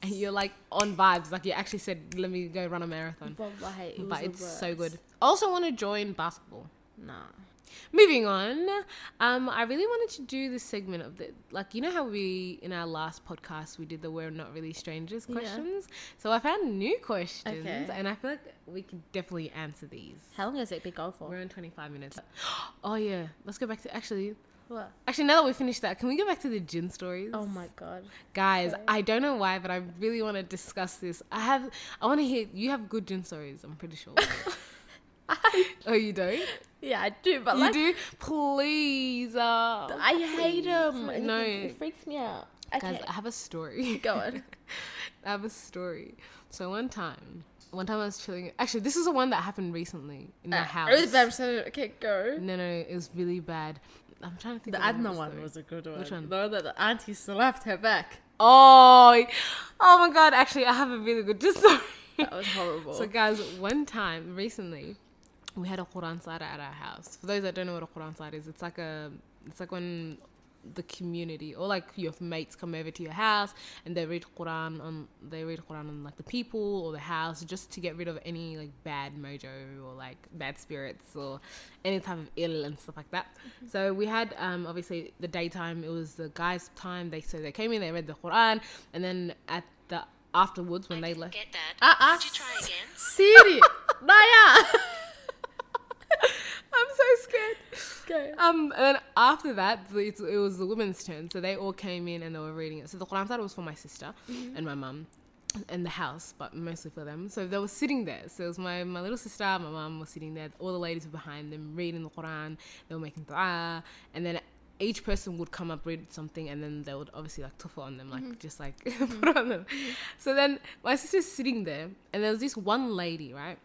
Speaker 1: and you're like on vibes. Like you actually said, "Let me go run a marathon."
Speaker 2: Wallahi, it
Speaker 1: But it's so good. Also, want to join basketball.
Speaker 2: Nah.
Speaker 1: Moving on, um, I really wanted to do this segment of the like you know how we in our last podcast we did the we're not really strangers
Speaker 2: Yeah.
Speaker 1: questions. So I found new questions,
Speaker 2: Okay.
Speaker 1: and I feel like we could definitely answer these.
Speaker 2: How long has it been going for?
Speaker 1: We're in twenty five minutes. [GASPS] Oh yeah, let's go back to actually.
Speaker 2: What?
Speaker 1: Actually, now that we finished that, can we go back to the jinn stories?
Speaker 2: Oh my god.
Speaker 1: Guys,
Speaker 2: Okay.
Speaker 1: I don't know why, but I really want to discuss this. I have, I want to hear. You have good jinn stories. I'm pretty sure. [LAUGHS] [LAUGHS] oh, you don't?
Speaker 2: Yeah, I do, but
Speaker 1: you
Speaker 2: like,
Speaker 1: do? Please. Uh,
Speaker 2: I hate them.
Speaker 1: No.
Speaker 2: It, freaks me out. Okay,
Speaker 1: Guys, I have a story.
Speaker 2: go on. [LAUGHS]
Speaker 1: I have a story. So one time, one time I was chilling. Actually, this is the one that happened recently in my
Speaker 2: Uh,
Speaker 1: house.
Speaker 2: It was bad, okay, go.
Speaker 1: No, no, it was really bad. I'm trying to think.
Speaker 2: The Adna one was a good one.
Speaker 1: Which one?
Speaker 2: The one that the auntie slapped her back.
Speaker 1: Oh, oh my god! Actually, I have a really good [LAUGHS] story.
Speaker 2: That was horrible.
Speaker 1: So, guys, one time recently, we had a Quran Sara at our house. For those that don't know what a Quran Sara is, it's like a, it's like when the community or like your mates come over to your house and they read Quran on, they read Quran on like the people or the house just to get rid of any like bad mojo or like bad spirits or any type of ill and stuff like that. So we had um obviously the daytime. It was the guys' time. They so they came in, they read the Quran, and then at the afterwards when
Speaker 3: I
Speaker 1: they left.
Speaker 3: get that.
Speaker 2: Ah,
Speaker 3: Could you
Speaker 2: ah,
Speaker 3: try again?
Speaker 2: Siri, [LAUGHS] Naya. [LAUGHS] [LAUGHS]
Speaker 1: So scared.
Speaker 2: Go.
Speaker 1: Um, and then after that, it, it was the women's turn. So they all came in and they were reading it. So the Quran was for my sister mm-hmm. and my mum and the house, but mostly for them. So they were sitting there. So it was my, my little sister, my mum was sitting there. All the ladies were behind them reading the Quran. They were making dua. And then each person would come up, read something, and then they would obviously like tuffle on them, like mm-hmm. just like [LAUGHS] put mm-hmm. on them. So then my sister's sitting there, and there was this one lady, right?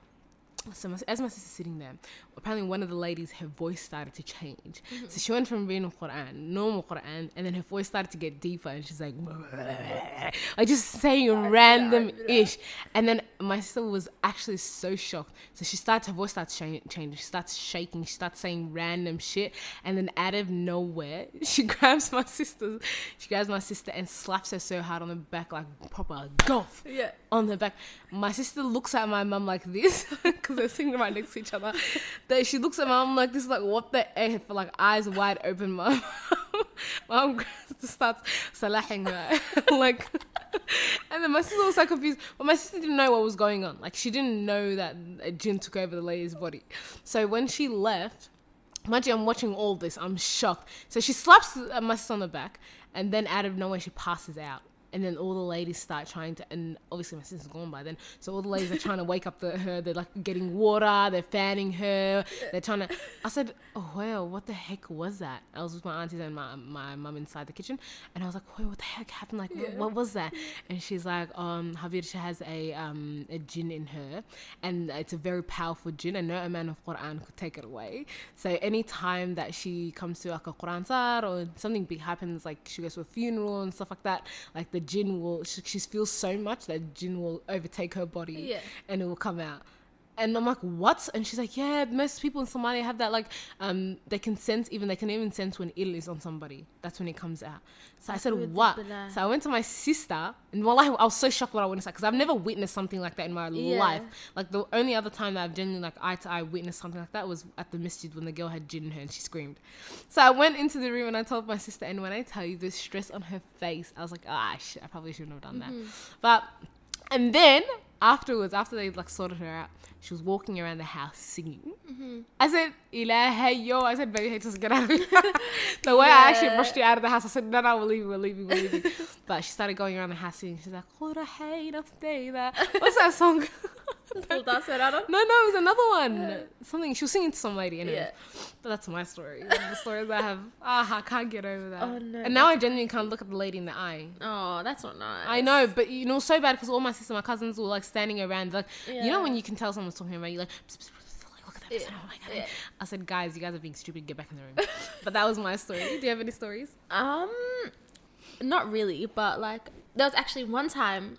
Speaker 1: So my, as my sister's sitting there, apparently one of the ladies, her voice started to change. So she went from reading Quran, normal Quran, and then her voice started to get deeper, and she's like, [LAUGHS] like just saying random ish. And then my sister was actually so shocked. So she starts, her voice starts cha- changing. She starts shaking. She starts saying random shit, and then out of nowhere, [LAUGHS] she grabs my sister. She grabs my sister and slaps her so hard on the back, like proper golf
Speaker 2: Yeah.
Speaker 1: On the back. My sister looks at my mum like this [LAUGHS] because they're sitting right next to each other. That she looks at my mum like this, like what the f, like eyes wide open. Mum [LAUGHS] [LAUGHS] just starts salahing her, like, and then my sister was so confused. But my sister didn't know what was going on. Like she didn't know that a took over the lady's body. So when she left. Imagine I'm watching all this. I'm shocked. So she slaps uh, my sister on the back, and then out of nowhere she passes out. And then all the ladies start trying to, and obviously my sister's gone by then. So all the ladies are trying to wake up the, her. They're like getting water. They're fanning her. They're trying to. I said, "Oh well, what the heck was that?" I was with my aunties and my my mum inside the kitchen, and I was like, "Wait, what the heck happened? Like, what, what was that?" And she's like, "Um, Havirsha has a um a jinn in her, and it's a very powerful jinn, and no amount of Quran could take it away. So any time that she comes to like a Quran sar or something big happens, like she goes to a funeral and stuff like that, like the jinn will she, she feels so much that jinn will overtake her body,
Speaker 2: Yeah.
Speaker 1: and it will come out." And I'm like, what? And she's like, yeah, most people in Somalia have that. Like, um, they can sense even they can even sense when ill is on somebody. That's when it comes out. So I said, what? So I went to my sister, and well, I, I was so shocked when I witnessed that because I've never witnessed something like that in my
Speaker 2: Yeah.
Speaker 1: life. Like the only other time that I've genuinely like eye to eye witnessed something like that was at the masjid when the girl had jinn in her and she screamed. So I went into the room and I told my sister, and when I tell you the stress on her face, I was like, ah, shit, I probably shouldn't have done that. But and then afterwards, after they like sorted her out, she was walking around the house singing. Mm-hmm. I said, Ilaha yo. I said, baby, hey, just get out of here. [LAUGHS] the way I actually
Speaker 2: Yeah.
Speaker 1: rushed her out of the house, I said, no, no, we're leaving, we're leaving, we're leaving. [LAUGHS] but she started going around the house singing. She's like, "Qura hayna fdayda." What's that song? [LAUGHS]
Speaker 2: Full dance around.
Speaker 1: no, no, it was another one. Something she was singing to some lady. Anyway.
Speaker 2: Yeah.
Speaker 1: But that's my story. the stories I have. [LAUGHS] Ah, I can't get over that.
Speaker 2: Oh, no,
Speaker 1: And now I genuinely can't look at the lady in the eye.
Speaker 2: Oh, that's not nice.
Speaker 1: I know, but you know, so bad because all my sisters, my cousins were like standing around, like you know when you can tell someone's talking about you, like, look at that person.
Speaker 2: Yeah.
Speaker 1: Oh my god!
Speaker 2: Yeah.
Speaker 1: I said, guys, you guys are being stupid. Get back in the room. [LAUGHS] but that was my story. Do you have any stories?
Speaker 2: Um, not really, but like there was actually one time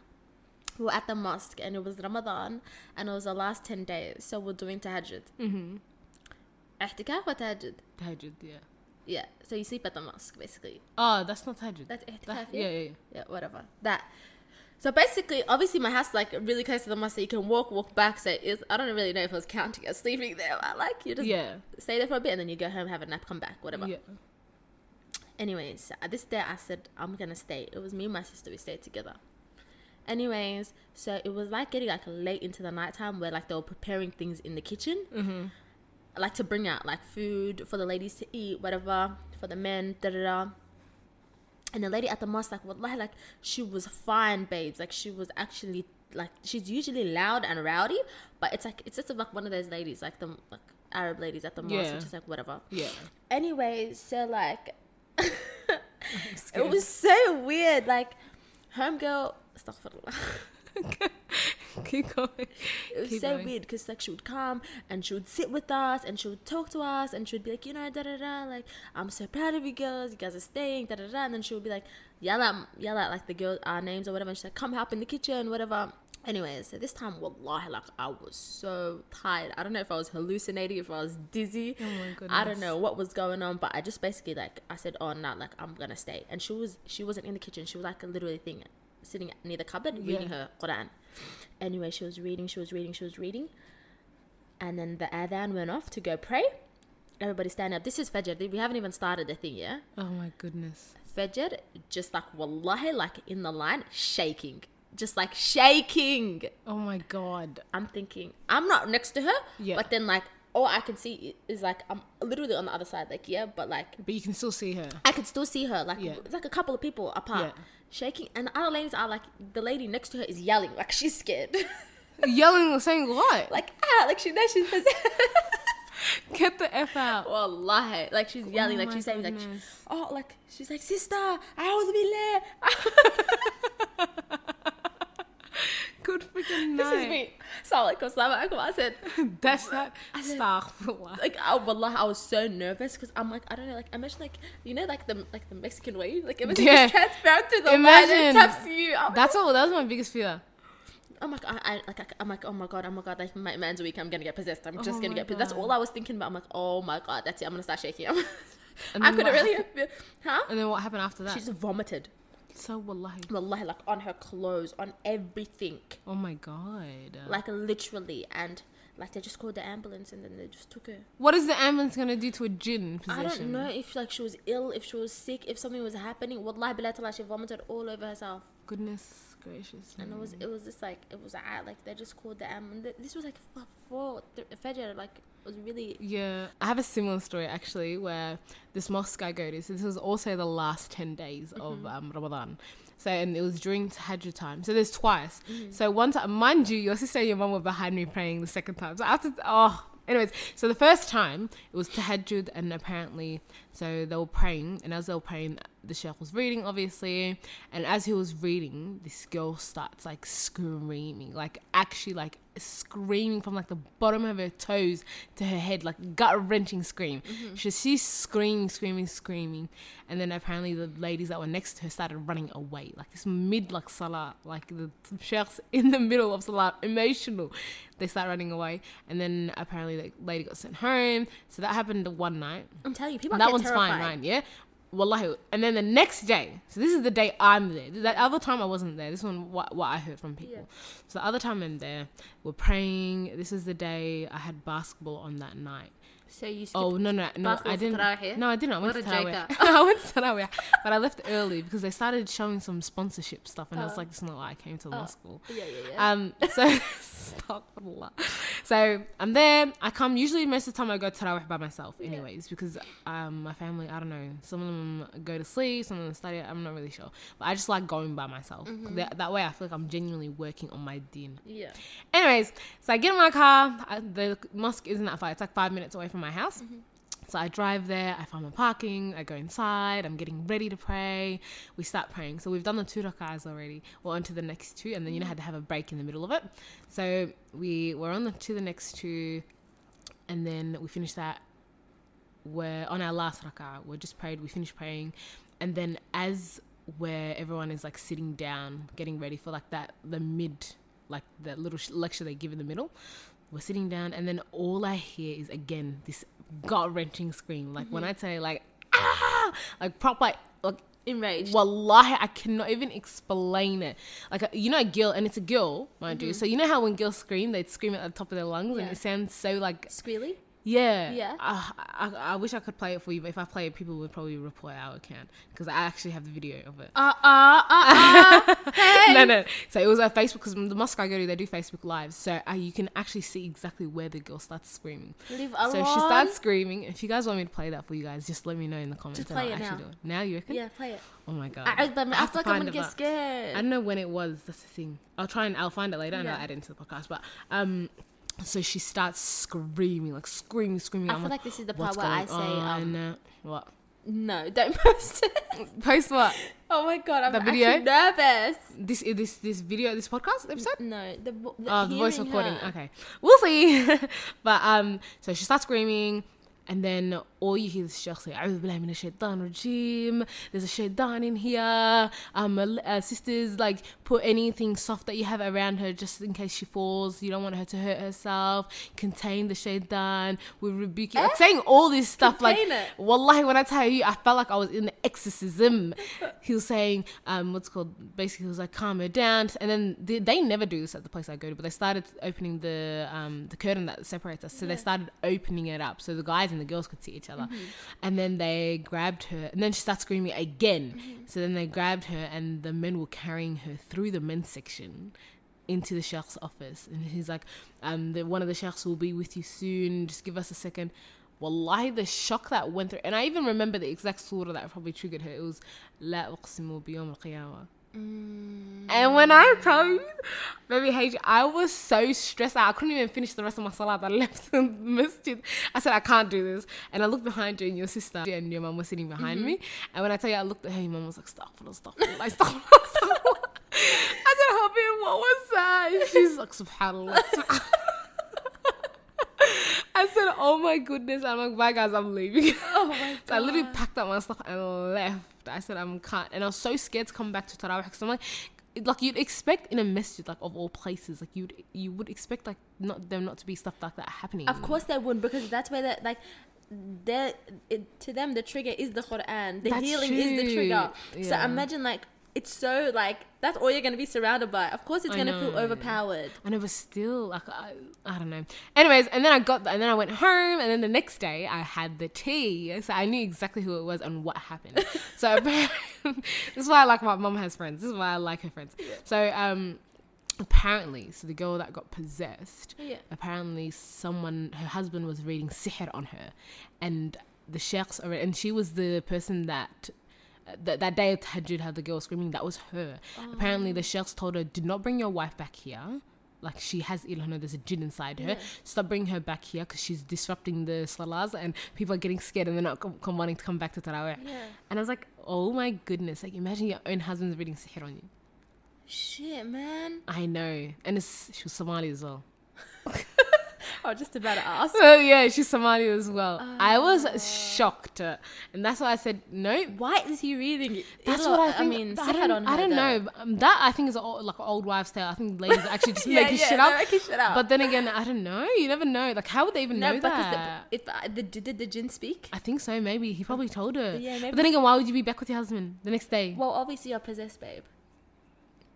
Speaker 2: we were at the mosque and it was Ramadan and it was the last ten days, so we're doing tahajjud.
Speaker 1: Mm-hmm.
Speaker 2: Ihtikaf or tahajjud?
Speaker 1: Tahajjud, yeah.
Speaker 2: Yeah, so you sleep at the mosque basically.
Speaker 1: Oh, that's not tahajjud.
Speaker 2: That's ihtikaf.
Speaker 1: That-
Speaker 2: yeah?
Speaker 1: yeah, yeah, yeah.
Speaker 2: whatever. That. So basically, obviously, my house is like really close to the mosque, so you can walk, walk back. So it's, I don't really know if it was counting as sleeping there, but like you just
Speaker 1: Yeah.
Speaker 2: stay there for a bit and then you go home, have a nap, come back, whatever.
Speaker 1: Yeah.
Speaker 2: Anyways, at this day I said I'm gonna stay. It was me and my sister we stayed together. Anyways, so it was like getting like late into the nighttime where like they were preparing things in the kitchen,
Speaker 1: Mm-hmm.
Speaker 2: like to bring out like food for the ladies to eat, whatever for the men, da da da. And the lady at the mosque, like wallahi, like she was fine, babes. Like she was actually like she's usually loud and rowdy, but it's like it's just like one of those ladies, like the like Arab ladies at the mosque,
Speaker 1: Yeah.
Speaker 2: which is like whatever.
Speaker 1: Yeah.
Speaker 2: Anyways, so like [LAUGHS] [LAUGHS] it was so weird. Like homegirl, astaghfirullah. [LAUGHS]
Speaker 1: Keep going.
Speaker 2: It was
Speaker 1: Keep
Speaker 2: so
Speaker 1: going.
Speaker 2: weird because like she would come and she would sit with us and she would talk to us and she would be like, you know, da da da, like I'm so proud of you girls. You guys are staying, da da da. And then she would be like, yell at yell at like the girl our names or whatever. And she's like, come help in the kitchen, whatever. Anyways, so this time, wallahi, like I was so tired. I don't know if I was hallucinating, if I was dizzy.
Speaker 1: Oh my
Speaker 2: I don't know what was going on, but I just basically like I said, oh no, like I'm gonna stay. And she was she wasn't in the kitchen. She was like a literally thing, sitting near the cupboard reading her Quran. Anyway, she was reading, she was reading, she was reading, and then the adhan went off to go pray. Everybody stand up. This is Fajr. We haven't even started the thing yet.
Speaker 1: Oh my goodness.
Speaker 2: Fajr, just like wallahi, like in the line, shaking, just like shaking.
Speaker 1: Oh my god.
Speaker 2: I'm thinking I'm not next to her,
Speaker 1: Yeah.
Speaker 2: but then like all I can see is like I'm literally on the other side, like yeah, but like
Speaker 1: But you can still see her.
Speaker 2: I could still see her, like
Speaker 1: Yeah.
Speaker 2: it's like a couple of people apart,
Speaker 1: Yeah.
Speaker 2: shaking, and the other ladies are like the lady next to her is yelling, like she's scared, [LAUGHS]
Speaker 1: Yelling, saying what?
Speaker 2: like ah, like she knows she's [LAUGHS]
Speaker 1: Get the F out.
Speaker 2: wallahi, like she's yelling,
Speaker 1: Oh
Speaker 2: like she's saying like
Speaker 1: goodness.
Speaker 2: oh, like she's like sister, I [LAUGHS] [LAUGHS]
Speaker 1: Good freaking night.
Speaker 2: This is me. So [LAUGHS] like, I said.
Speaker 1: That's that. Astaghfirullah.
Speaker 2: like I, wallah, I was so nervous because I'm like I don't know like imagine like you know like the like the Mexican way like imagine
Speaker 1: Yeah.
Speaker 2: it's transparent through the
Speaker 1: Imagine.
Speaker 2: line and taps you. I'm,
Speaker 1: That's all. Oh. That was my biggest fear.
Speaker 2: Oh I'm like I, I like I'm like oh my god oh my god like my man's weak I'm gonna get possessed I'm just
Speaker 1: Oh
Speaker 2: gonna get possessed. That's all I was thinking about. I'm like oh my god that's it I'm gonna start shaking. [LAUGHS] I couldn't really feel, huh?
Speaker 1: And then what happened after that?
Speaker 2: She just vomited.
Speaker 1: So wallahi.
Speaker 2: Wallahi, like on her clothes, on everything,
Speaker 1: Oh my god.
Speaker 2: like literally, and like they just called the ambulance and then they just took her.
Speaker 1: what is the ambulance gonna do to a jinn
Speaker 2: I don't know if like she was ill, if she was sick, if something was happening. Wallahi billah ta'ala, she vomited all over herself.
Speaker 1: Goodness gracious.
Speaker 2: And it was it was just like it was like they just called the ambulance. This was like four th- Fajr, like was really
Speaker 1: Yeah, I have a similar story actually where this mosque I go to, so this was also the last 10 days of um, Ramadan. So, and it was during Tahajjud time. So there's twice. So one time, mind you, your sister and your mum were behind me praying the second time. So after, oh, anyways, so the first time it was Tahajjud and apparently, so they were praying and as they were praying, the sheikh was reading obviously. And as he was reading, this girl starts like screaming, like actually like screaming from like the bottom of her toes to her head, like gut wrenching scream. Mm-hmm. She she's screaming, screaming, screaming, and then apparently the ladies that were next to her started running away, like this mid like salah, like the sheikhs in the middle of salah, emotional. They start running away, and then apparently the lady got sent home. So that happened one night.
Speaker 2: I'm telling you, people
Speaker 1: that one's
Speaker 2: terrified.
Speaker 1: fine, right? Yeah. Wallahi. And then the next day, so this is the day I'm there. That other time I wasn't there. This one, what, what I heard from people.
Speaker 2: Yeah.
Speaker 1: So the other time I'm there, we're praying. This is the day I had basketball on that night.
Speaker 2: So you skipped
Speaker 1: Oh no no no! I didn't.
Speaker 2: Tarawih?
Speaker 1: No, I didn't. I went to Tarawih. [LAUGHS] I went to Tarawih, but I left early because they started showing some sponsorship stuff, and I was
Speaker 2: Oh.
Speaker 1: like, "This is not why I came to law
Speaker 2: Oh.
Speaker 1: school."
Speaker 2: Yeah, yeah, yeah.
Speaker 1: Um, so [LAUGHS] astaghfirullah. So I'm there. I come usually most of the time I go to Tarawih by myself,
Speaker 2: Yeah.
Speaker 1: anyways, because um my family I don't know. Some of them go to sleep, some of them study. I'm not really sure, but I just like going by myself.
Speaker 2: Mm-hmm.
Speaker 1: That, that way I feel like I'm genuinely working on my din.
Speaker 2: yeah.
Speaker 1: Anyways, so I get in my car. I, the mosque isn't that far. It's like five minutes away from my house. Mm-hmm. So I drive there. I find my parking. I go inside. I'm getting ready to pray. We start praying. So we've done the two rakahs already. We're on to the next two, and then you know mm-hmm. how to have a break in the middle of it. So we were on the, to the next two, and then we finished that. We're on our last rakah. We're just prayed. We finished praying, and then as where everyone is like sitting down, getting ready for like that the mid, like the little sh- lecture they give in the middle. We're sitting down, and then all I hear is again this gut wrenching scream. Like when mm-hmm. I say like ah, like proper like
Speaker 2: Enraged.
Speaker 1: Wallahi, I cannot even explain it. Like, uh, you know, a girl, and it's a girl, mind you. Mm-hmm. So, you know how when girls scream, they'd scream at the top of their lungs, and it sounds so like,
Speaker 2: Squealy?
Speaker 1: Yeah.
Speaker 2: Yeah.
Speaker 1: Uh, I, I wish I could play it for you, but if I play it, people would probably report our account because I actually have the video of it.
Speaker 2: Uh, uh, uh, uh. [LAUGHS] Hey.
Speaker 1: no, no. So it was a Facebook because the mosque I go to, they do Facebook lives, so uh, you can actually see exactly where the girl starts screaming.
Speaker 2: Leave
Speaker 1: So
Speaker 2: alone.
Speaker 1: she starts screaming. If you guys want me to play that for you guys, just let me know in the comments.
Speaker 2: Just
Speaker 1: and I'll
Speaker 2: play it
Speaker 1: actually
Speaker 2: now.
Speaker 1: do it. Now you reckon?
Speaker 2: Yeah, play it.
Speaker 1: Oh my god.
Speaker 2: I, I, I,
Speaker 1: have
Speaker 2: feel like I'm gonna get scared.
Speaker 1: I don't know when it was. That's the thing. I'll try and I'll find it later and I'll add it into the podcast. But um, so she starts screaming, like screaming, screaming.
Speaker 2: I
Speaker 1: I'm
Speaker 2: feel like this is the part where I say, um,
Speaker 1: on?" what?
Speaker 2: no, don't [LAUGHS] post it.
Speaker 1: Post what?
Speaker 2: Oh my god, I'm
Speaker 1: The video?
Speaker 2: nervous.
Speaker 1: This this this video, this podcast episode.
Speaker 2: No, the, the,
Speaker 1: Oh, the voice recording.
Speaker 2: her.
Speaker 1: Okay, we'll see. [LAUGHS] but um, so she starts screaming, and then all you hear is Sheikh say, "A'udhu billahi minash shaitan rajim." There's a shaitan in here. Um, uh, sisters, like put anything soft that you have around her just in case she falls. You don't want her to hurt herself. Contain the shaitan. We rebuke it. Like saying all this stuff. like,
Speaker 2: Contain it.
Speaker 1: wallahi, when I tell you, I felt like I was in the exorcism. [LAUGHS] he was saying, um, what's called basically, he was like, calm her down. And then they, they never do this at the place I go to, but they started opening the um the curtain that separates us. So they started opening it up so the guys and the girls could see each other. And then they grabbed her, and then she starts screaming again. So then they grabbed her, and the men were carrying her through the men's section into the sheikh's office and he's like um the, one of the sheikhs will be with you soon just give us a second Wallahi, the shock that went through, and I even remember the exact surah that probably triggered her. It was "La uqsimu biyawm al-qiyamah." Mm. And when I tell you, baby H, I was so stressed out. I couldn't even finish the rest of my salat. I [LAUGHS] left the masjid. I said, I can't do this. And I looked behind you, and your sister and your mum was sitting behind me. Mm-hmm. And when I tell you, I looked at her, your mum was like, stop, stop, like, stop, stop. [LAUGHS] I said, Habib, what was that? And she's like, subhanAllah. subhanallah." [LAUGHS] I said, "Oh my goodness!" I'm like, "Bye, guys, I'm leaving."
Speaker 2: Oh my
Speaker 1: so I literally packed up my stuff and left. I said, "I'm can't," and I was so scared to come back to Tarawih because I'm like, like you'd expect in a masjid, like of all places, like you'd you would expect like not them not to be stuff like that happening.
Speaker 2: Of course they would because that's where that like they it, to them the trigger is the Quran. The
Speaker 1: That's
Speaker 2: healing is the trigger.
Speaker 1: true.
Speaker 2: So imagine like it's so like that's all you're gonna be surrounded by. Of course it's gonna feel overpowered.
Speaker 1: And it was still like I, I don't know. Anyways, and then I got the, and then I went home, and then the next day I had the tea, so I knew exactly who it was and what happened. so [LAUGHS] [LAUGHS] this is why I like my mom has friends. This is why I like her friends. So um, apparently, so the girl that got possessed,
Speaker 2: Yeah.
Speaker 1: apparently someone her husband was reading sihr on her, and the sheikhs already, and she was the person that. That, that day at Tahajjud had the girl screaming. That was her. Apparently the oh. sheikhs told her do not bring your wife back here. Like she has ilhana there's a jinn inside her.
Speaker 2: Yeah.
Speaker 1: stop bringing her back here because she's disrupting the salahs and people are getting scared and they're not com- com- wanting to come back to tarawih
Speaker 2: Yeah.
Speaker 1: and i was like oh my goodness. Like imagine your own husband's reading sihr on you.
Speaker 2: Shit, man.
Speaker 1: i know. And it's she was somali as well
Speaker 2: I was just about to ask.
Speaker 1: so yeah she's somali as well i was
Speaker 2: Ah.
Speaker 1: shocked uh, and that's why i said no
Speaker 2: Why is he reading?
Speaker 1: That's what I think.
Speaker 2: mean,
Speaker 1: I don't,
Speaker 2: on
Speaker 1: I don't know. Um, that I think is old- like an old wives' tale. I think ladies are actually just [LAUGHS]
Speaker 2: Yeah,
Speaker 1: making
Speaker 2: yeah,
Speaker 1: shit up.
Speaker 2: making shit up.
Speaker 1: But then again, I don't know. You never know. Like, how would they even
Speaker 2: No,
Speaker 1: know that?
Speaker 2: the, if uh, the, did the jinn speak?
Speaker 1: I think so. Maybe he probably told her.
Speaker 2: Yeah, maybe.
Speaker 1: But then again, why would you be back with your husband the next day?
Speaker 2: Well, obviously you're possessed, babe.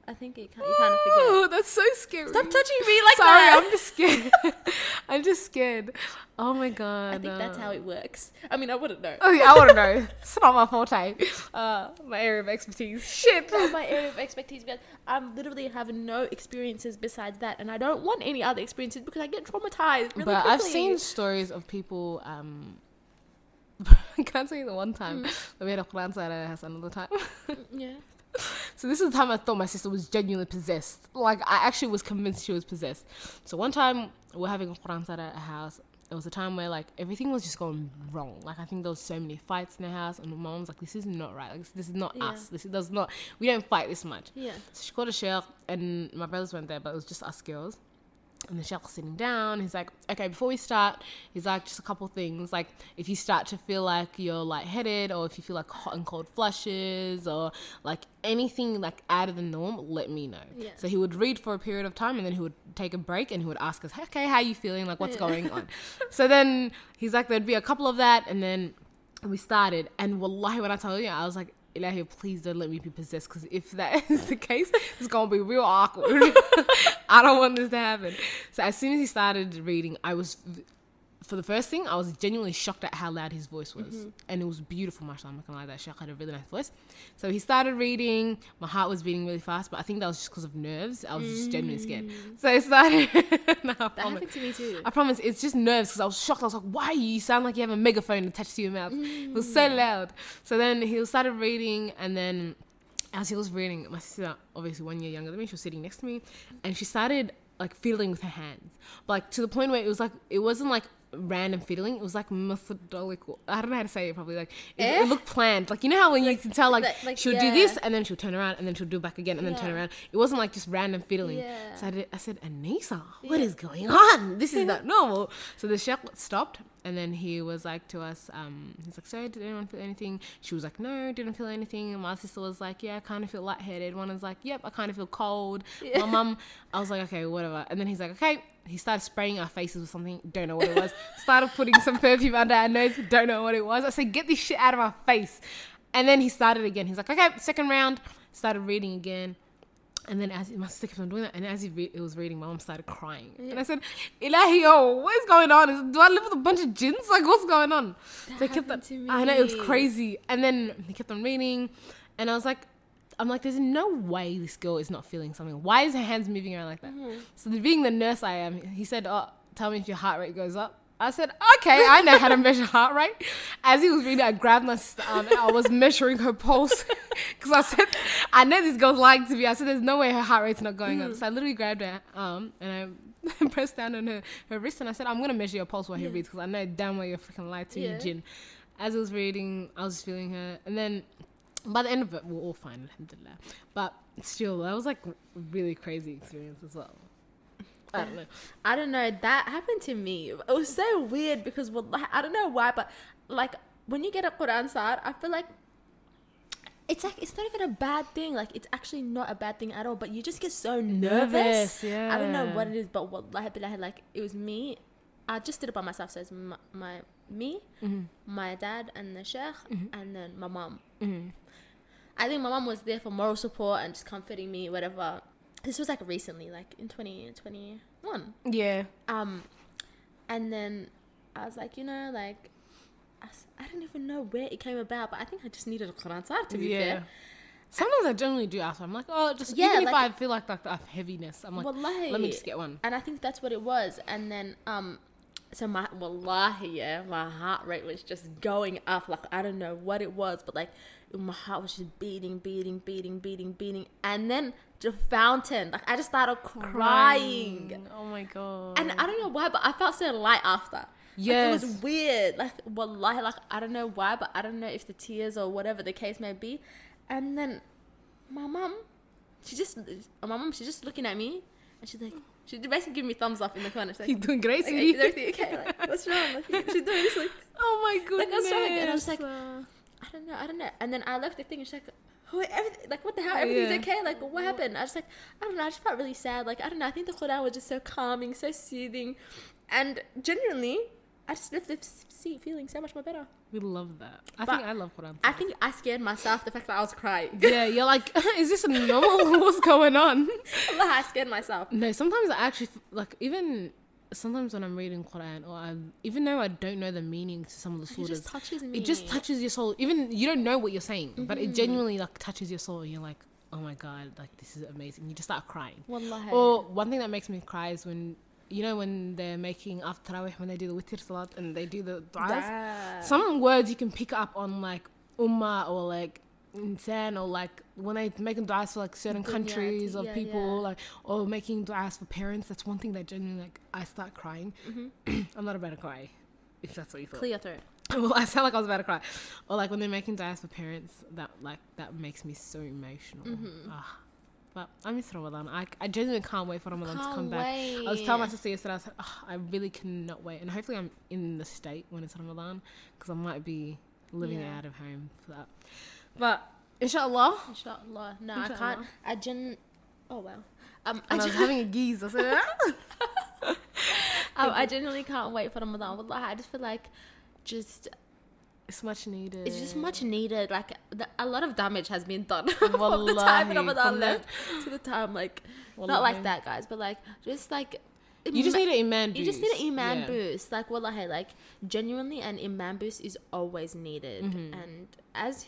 Speaker 2: I think you can't. You kind of forget.
Speaker 1: Oh, that's so scary.
Speaker 2: Stop touching me like
Speaker 1: Sorry,
Speaker 2: that.
Speaker 1: I'm just scared. [LAUGHS] I'm just scared. Oh my god.
Speaker 2: I think that's
Speaker 1: uh,
Speaker 2: how it works. I mean, I wouldn't know.
Speaker 1: Oh yeah, I wouldn't know. It's not my forte. Uh, my area of expertise. Shit.
Speaker 2: Not my area of expertise because I'm literally having no experiences besides that, and I don't want any other experiences because I get traumatized really
Speaker 1: but
Speaker 2: quickly.
Speaker 1: I've seen stories of people. Um, [LAUGHS] can't tell you the one time that we had a Quran house another time?
Speaker 2: yeah. [LAUGHS]
Speaker 1: So this is the time I thought my sister was genuinely possessed. Like I actually was convinced she was possessed. So one time we're having a Quran at our house. It was a time where like everything was just going wrong. Like I think there was so many fights in the house, and my mom was like, "This is not right. Like this, this is not
Speaker 2: Yeah.
Speaker 1: us. This does not. We don't fight this much."
Speaker 2: Yeah.
Speaker 1: So she called a sheikh, and my brothers went there, but it was just us girls. And the was sitting down. He's like, okay, before we start, he's like, just a couple things. Like, if you start to feel like you're lightheaded, or if you feel like hot and cold flushes, or like anything like out of the norm, let me know.
Speaker 2: Yeah.
Speaker 1: So he would read for a period of time, and then he would take a break, and he would ask us, okay, how are you feeling? Like, what's
Speaker 2: Yeah.
Speaker 1: going on? [LAUGHS] so then he's like, there'd be a couple of that, and then we started. And wallahi, when I tell you, I was like, Ilahi, please don't let me be possessed because if that [LAUGHS] is the case, it's gonna be real awkward. [LAUGHS] I don't want this to happen. So as soon as he started reading, I was, for the first thing, I was genuinely shocked at how loud his voice was, mm-hmm. and it was beautiful. Mashallah, I'm not gonna lie, that Sheikh had a really nice voice. So he started reading. My heart was beating really fast, but I think that was just because of nerves. I was just genuinely scared. Mm. So I started. [LAUGHS] no, I
Speaker 2: That
Speaker 1: promise.
Speaker 2: happened to me too.
Speaker 1: I promise, it's just nerves because I was shocked. I was like, why? You sound like you have a megaphone attached to your mouth. It was so mm. loud. So then he started reading, and then as he was reading, my sister, obviously one year younger than me, she was sitting next to me, and she started like fiddling with her hands, but like to the point where it was like, it wasn't like random fiddling. It was like methodical. I don't know how to say it properly. Like it,
Speaker 2: Eh?
Speaker 1: it looked planned. Like you know how when you can tell like,
Speaker 2: like- like,
Speaker 1: she'll do this and then she'll turn around and then she'll do it back again and then turn around. It wasn't like just random fiddling.
Speaker 2: Yeah.
Speaker 1: So I, did, I said, Anissa, what
Speaker 2: Yeah.
Speaker 1: is going on? This is not [LAUGHS] normal. So the sheikh stopped and then he was like to us, um, he's like, so did anyone feel anything? She was like, no, didn't feel anything. And my sister was like, yeah, I kind of feel lightheaded. One was like, yep, I kind of feel cold. My mum, I was like, okay, whatever. And then he's like, okay. He started spraying our faces with something, don't know what it was. [LAUGHS] started putting some perfume under our nose, don't know what it was. I said, get this shit out of our face. And then he started again. He's like, okay, second round. Started reading again. And then as my sister kept on doing that, and as he re- it was reading, my mom started crying. And I said, Ilahi, yo, what is going on? Is, do I live with a bunch of jinns? Like, what's going on? so I kept on, I know, it was crazy. And then he kept on reading, and I was like, I'm like, there's no way this girl is not feeling something. Why is her hands moving around like that?
Speaker 2: Mm-hmm.
Speaker 1: So the, being the nurse I am, he said, oh, tell me if your heart rate goes up. I said, okay, I know how to measure heart rate. As he was reading, I grabbed my, um, I was measuring her pulse [LAUGHS] because I said, I know this girl's lying to me. I said, there's no way her heart rate's not going
Speaker 2: Mm.
Speaker 1: up. So I literally grabbed her arm and I [LAUGHS] pressed down on her, her wrist and I said, I'm going to measure your pulse while he reads because I know damn well you're freaking lying to me,
Speaker 2: Yeah.
Speaker 1: Jin. As I was reading, I was feeling her. And then by the end of it, we're all fine, alhamdulillah. But still, that was like a really crazy experience as well. I don't know.
Speaker 2: I don't know. That happened to me. It was so weird because I don't know why, but like when you get a Quran Sar, I feel like it's like it's not even a bad thing. Like it's actually not a bad thing at all. But you just get so nervous.
Speaker 1: Nervous,
Speaker 2: I don't know what it is, but wallahi billahi, like it was me. I just did it by myself. So it's my, my me, mm-hmm. my dad, and the sheikh, mm-hmm. and then my mom. Mm-hmm. I think my mom was there for moral support and just comforting me, whatever. This was like recently, like in 2021.
Speaker 1: Yeah.
Speaker 2: Um, and then I was like, you know, like I, I don't even know where it came about, but I think I just needed a Quran Sar to be
Speaker 1: yeah.
Speaker 2: fair.
Speaker 1: Sometimes I generally do ask. I'm like, oh, just
Speaker 2: Yeah,
Speaker 1: even if
Speaker 2: like-
Speaker 1: I feel like like I have heaviness, I'm like,
Speaker 2: Wallahi.
Speaker 1: let me just get one.
Speaker 2: And I think that's what it was. And then um, so my wallahi, yeah, my heart rate was just going up. Like I don't know what it was, but like my heart was just beating, beating, beating, beating, beating, and then the fountain. Like I just started crying.
Speaker 1: Oh my god.
Speaker 2: And I don't know why, but I felt so light after. Like,
Speaker 1: Yes.
Speaker 2: it was weird. Like, wallahi, like, I don't know why, but I don't know if the tears or whatever the case may be. And then my mum, she just, my mum, she's just looking at me and she's like, she basically giving me thumbs up in the corner. She's like,
Speaker 1: He's doing great,
Speaker 2: "Okay,
Speaker 1: sweetie.
Speaker 2: is everything okay? Like, what's wrong? Like, she's doing this, like, [LAUGHS]
Speaker 1: oh my
Speaker 2: Like,
Speaker 1: goodness.
Speaker 2: what's wrong? And I was like, I don't know, I don't know. And then I left the thing and she's like, oh, everything, like, what the hell? Everything's
Speaker 1: Yeah.
Speaker 2: okay? Like, what happened? I was like, I don't know. I just felt really sad. Like, I don't know. I think the Quran was just so calming, so soothing. And genuinely, I just left the seat feeling so much more better.
Speaker 1: we love that. I
Speaker 2: But
Speaker 1: think I love Quran.
Speaker 2: I think I scared myself the fact that I was crying. [LAUGHS]
Speaker 1: yeah, you're like, [LAUGHS] is this normal? [LAUGHS] What's going on?
Speaker 2: Allah, I scared myself.
Speaker 1: No, sometimes I actually like even sometimes when I'm reading Quran or I even though I don't know the meaning to some of the
Speaker 2: It just touches me.
Speaker 1: it just touches your soul. Even you don't know what you're saying, but it mm-hmm. genuinely like touches your soul. And you're like, oh my god, like this is amazing. You just start crying.
Speaker 2: Wallahi.
Speaker 1: Or one thing that makes me cry is when you know when they're making after Tarawih when they do the witr salat and they do the du'as. Some words you can pick up on like ummah or like insan or like when they making du'as for like certain countries or
Speaker 2: yeah,
Speaker 1: people
Speaker 2: yeah.
Speaker 1: like or making du'as for parents. That's one thing that genuinely like I start crying. [CLEARS THROAT] I'm not about to cry. If that's what you thought.
Speaker 2: Clear your throat. [LAUGHS]
Speaker 1: well, I sound like I was about to cry. Or like when they're making du'as for parents, that like that makes me so emotional.
Speaker 2: Mm-hmm.
Speaker 1: Ah. But I miss Ramadan. I, I genuinely can't wait for Ramadan to
Speaker 2: Can't
Speaker 1: come back. I was
Speaker 2: wait.
Speaker 1: telling my sister yesterday, I said, oh, I really cannot wait. And hopefully I'm in the state when it's Ramadan because I might be living out of home for that. But inshallah.
Speaker 2: Inshallah. No, I can't. I gen. Oh wow. Um, I,
Speaker 1: And I was [LAUGHS] having a geeze. I said,
Speaker 2: um, I genuinely can't wait for Ramadan. Wallahi, I just feel like just
Speaker 1: it's much needed.
Speaker 2: it's just much needed. Like the, a lot of damage has been done [LAUGHS] from the time Ramadan left to the time like not like that, guys, but like just like
Speaker 1: You just need an iman boost.
Speaker 2: you just need an iman
Speaker 1: Yeah.
Speaker 2: boost. Like wallahi, like genuinely an iman boost is always needed.
Speaker 1: Mm-hmm.
Speaker 2: And as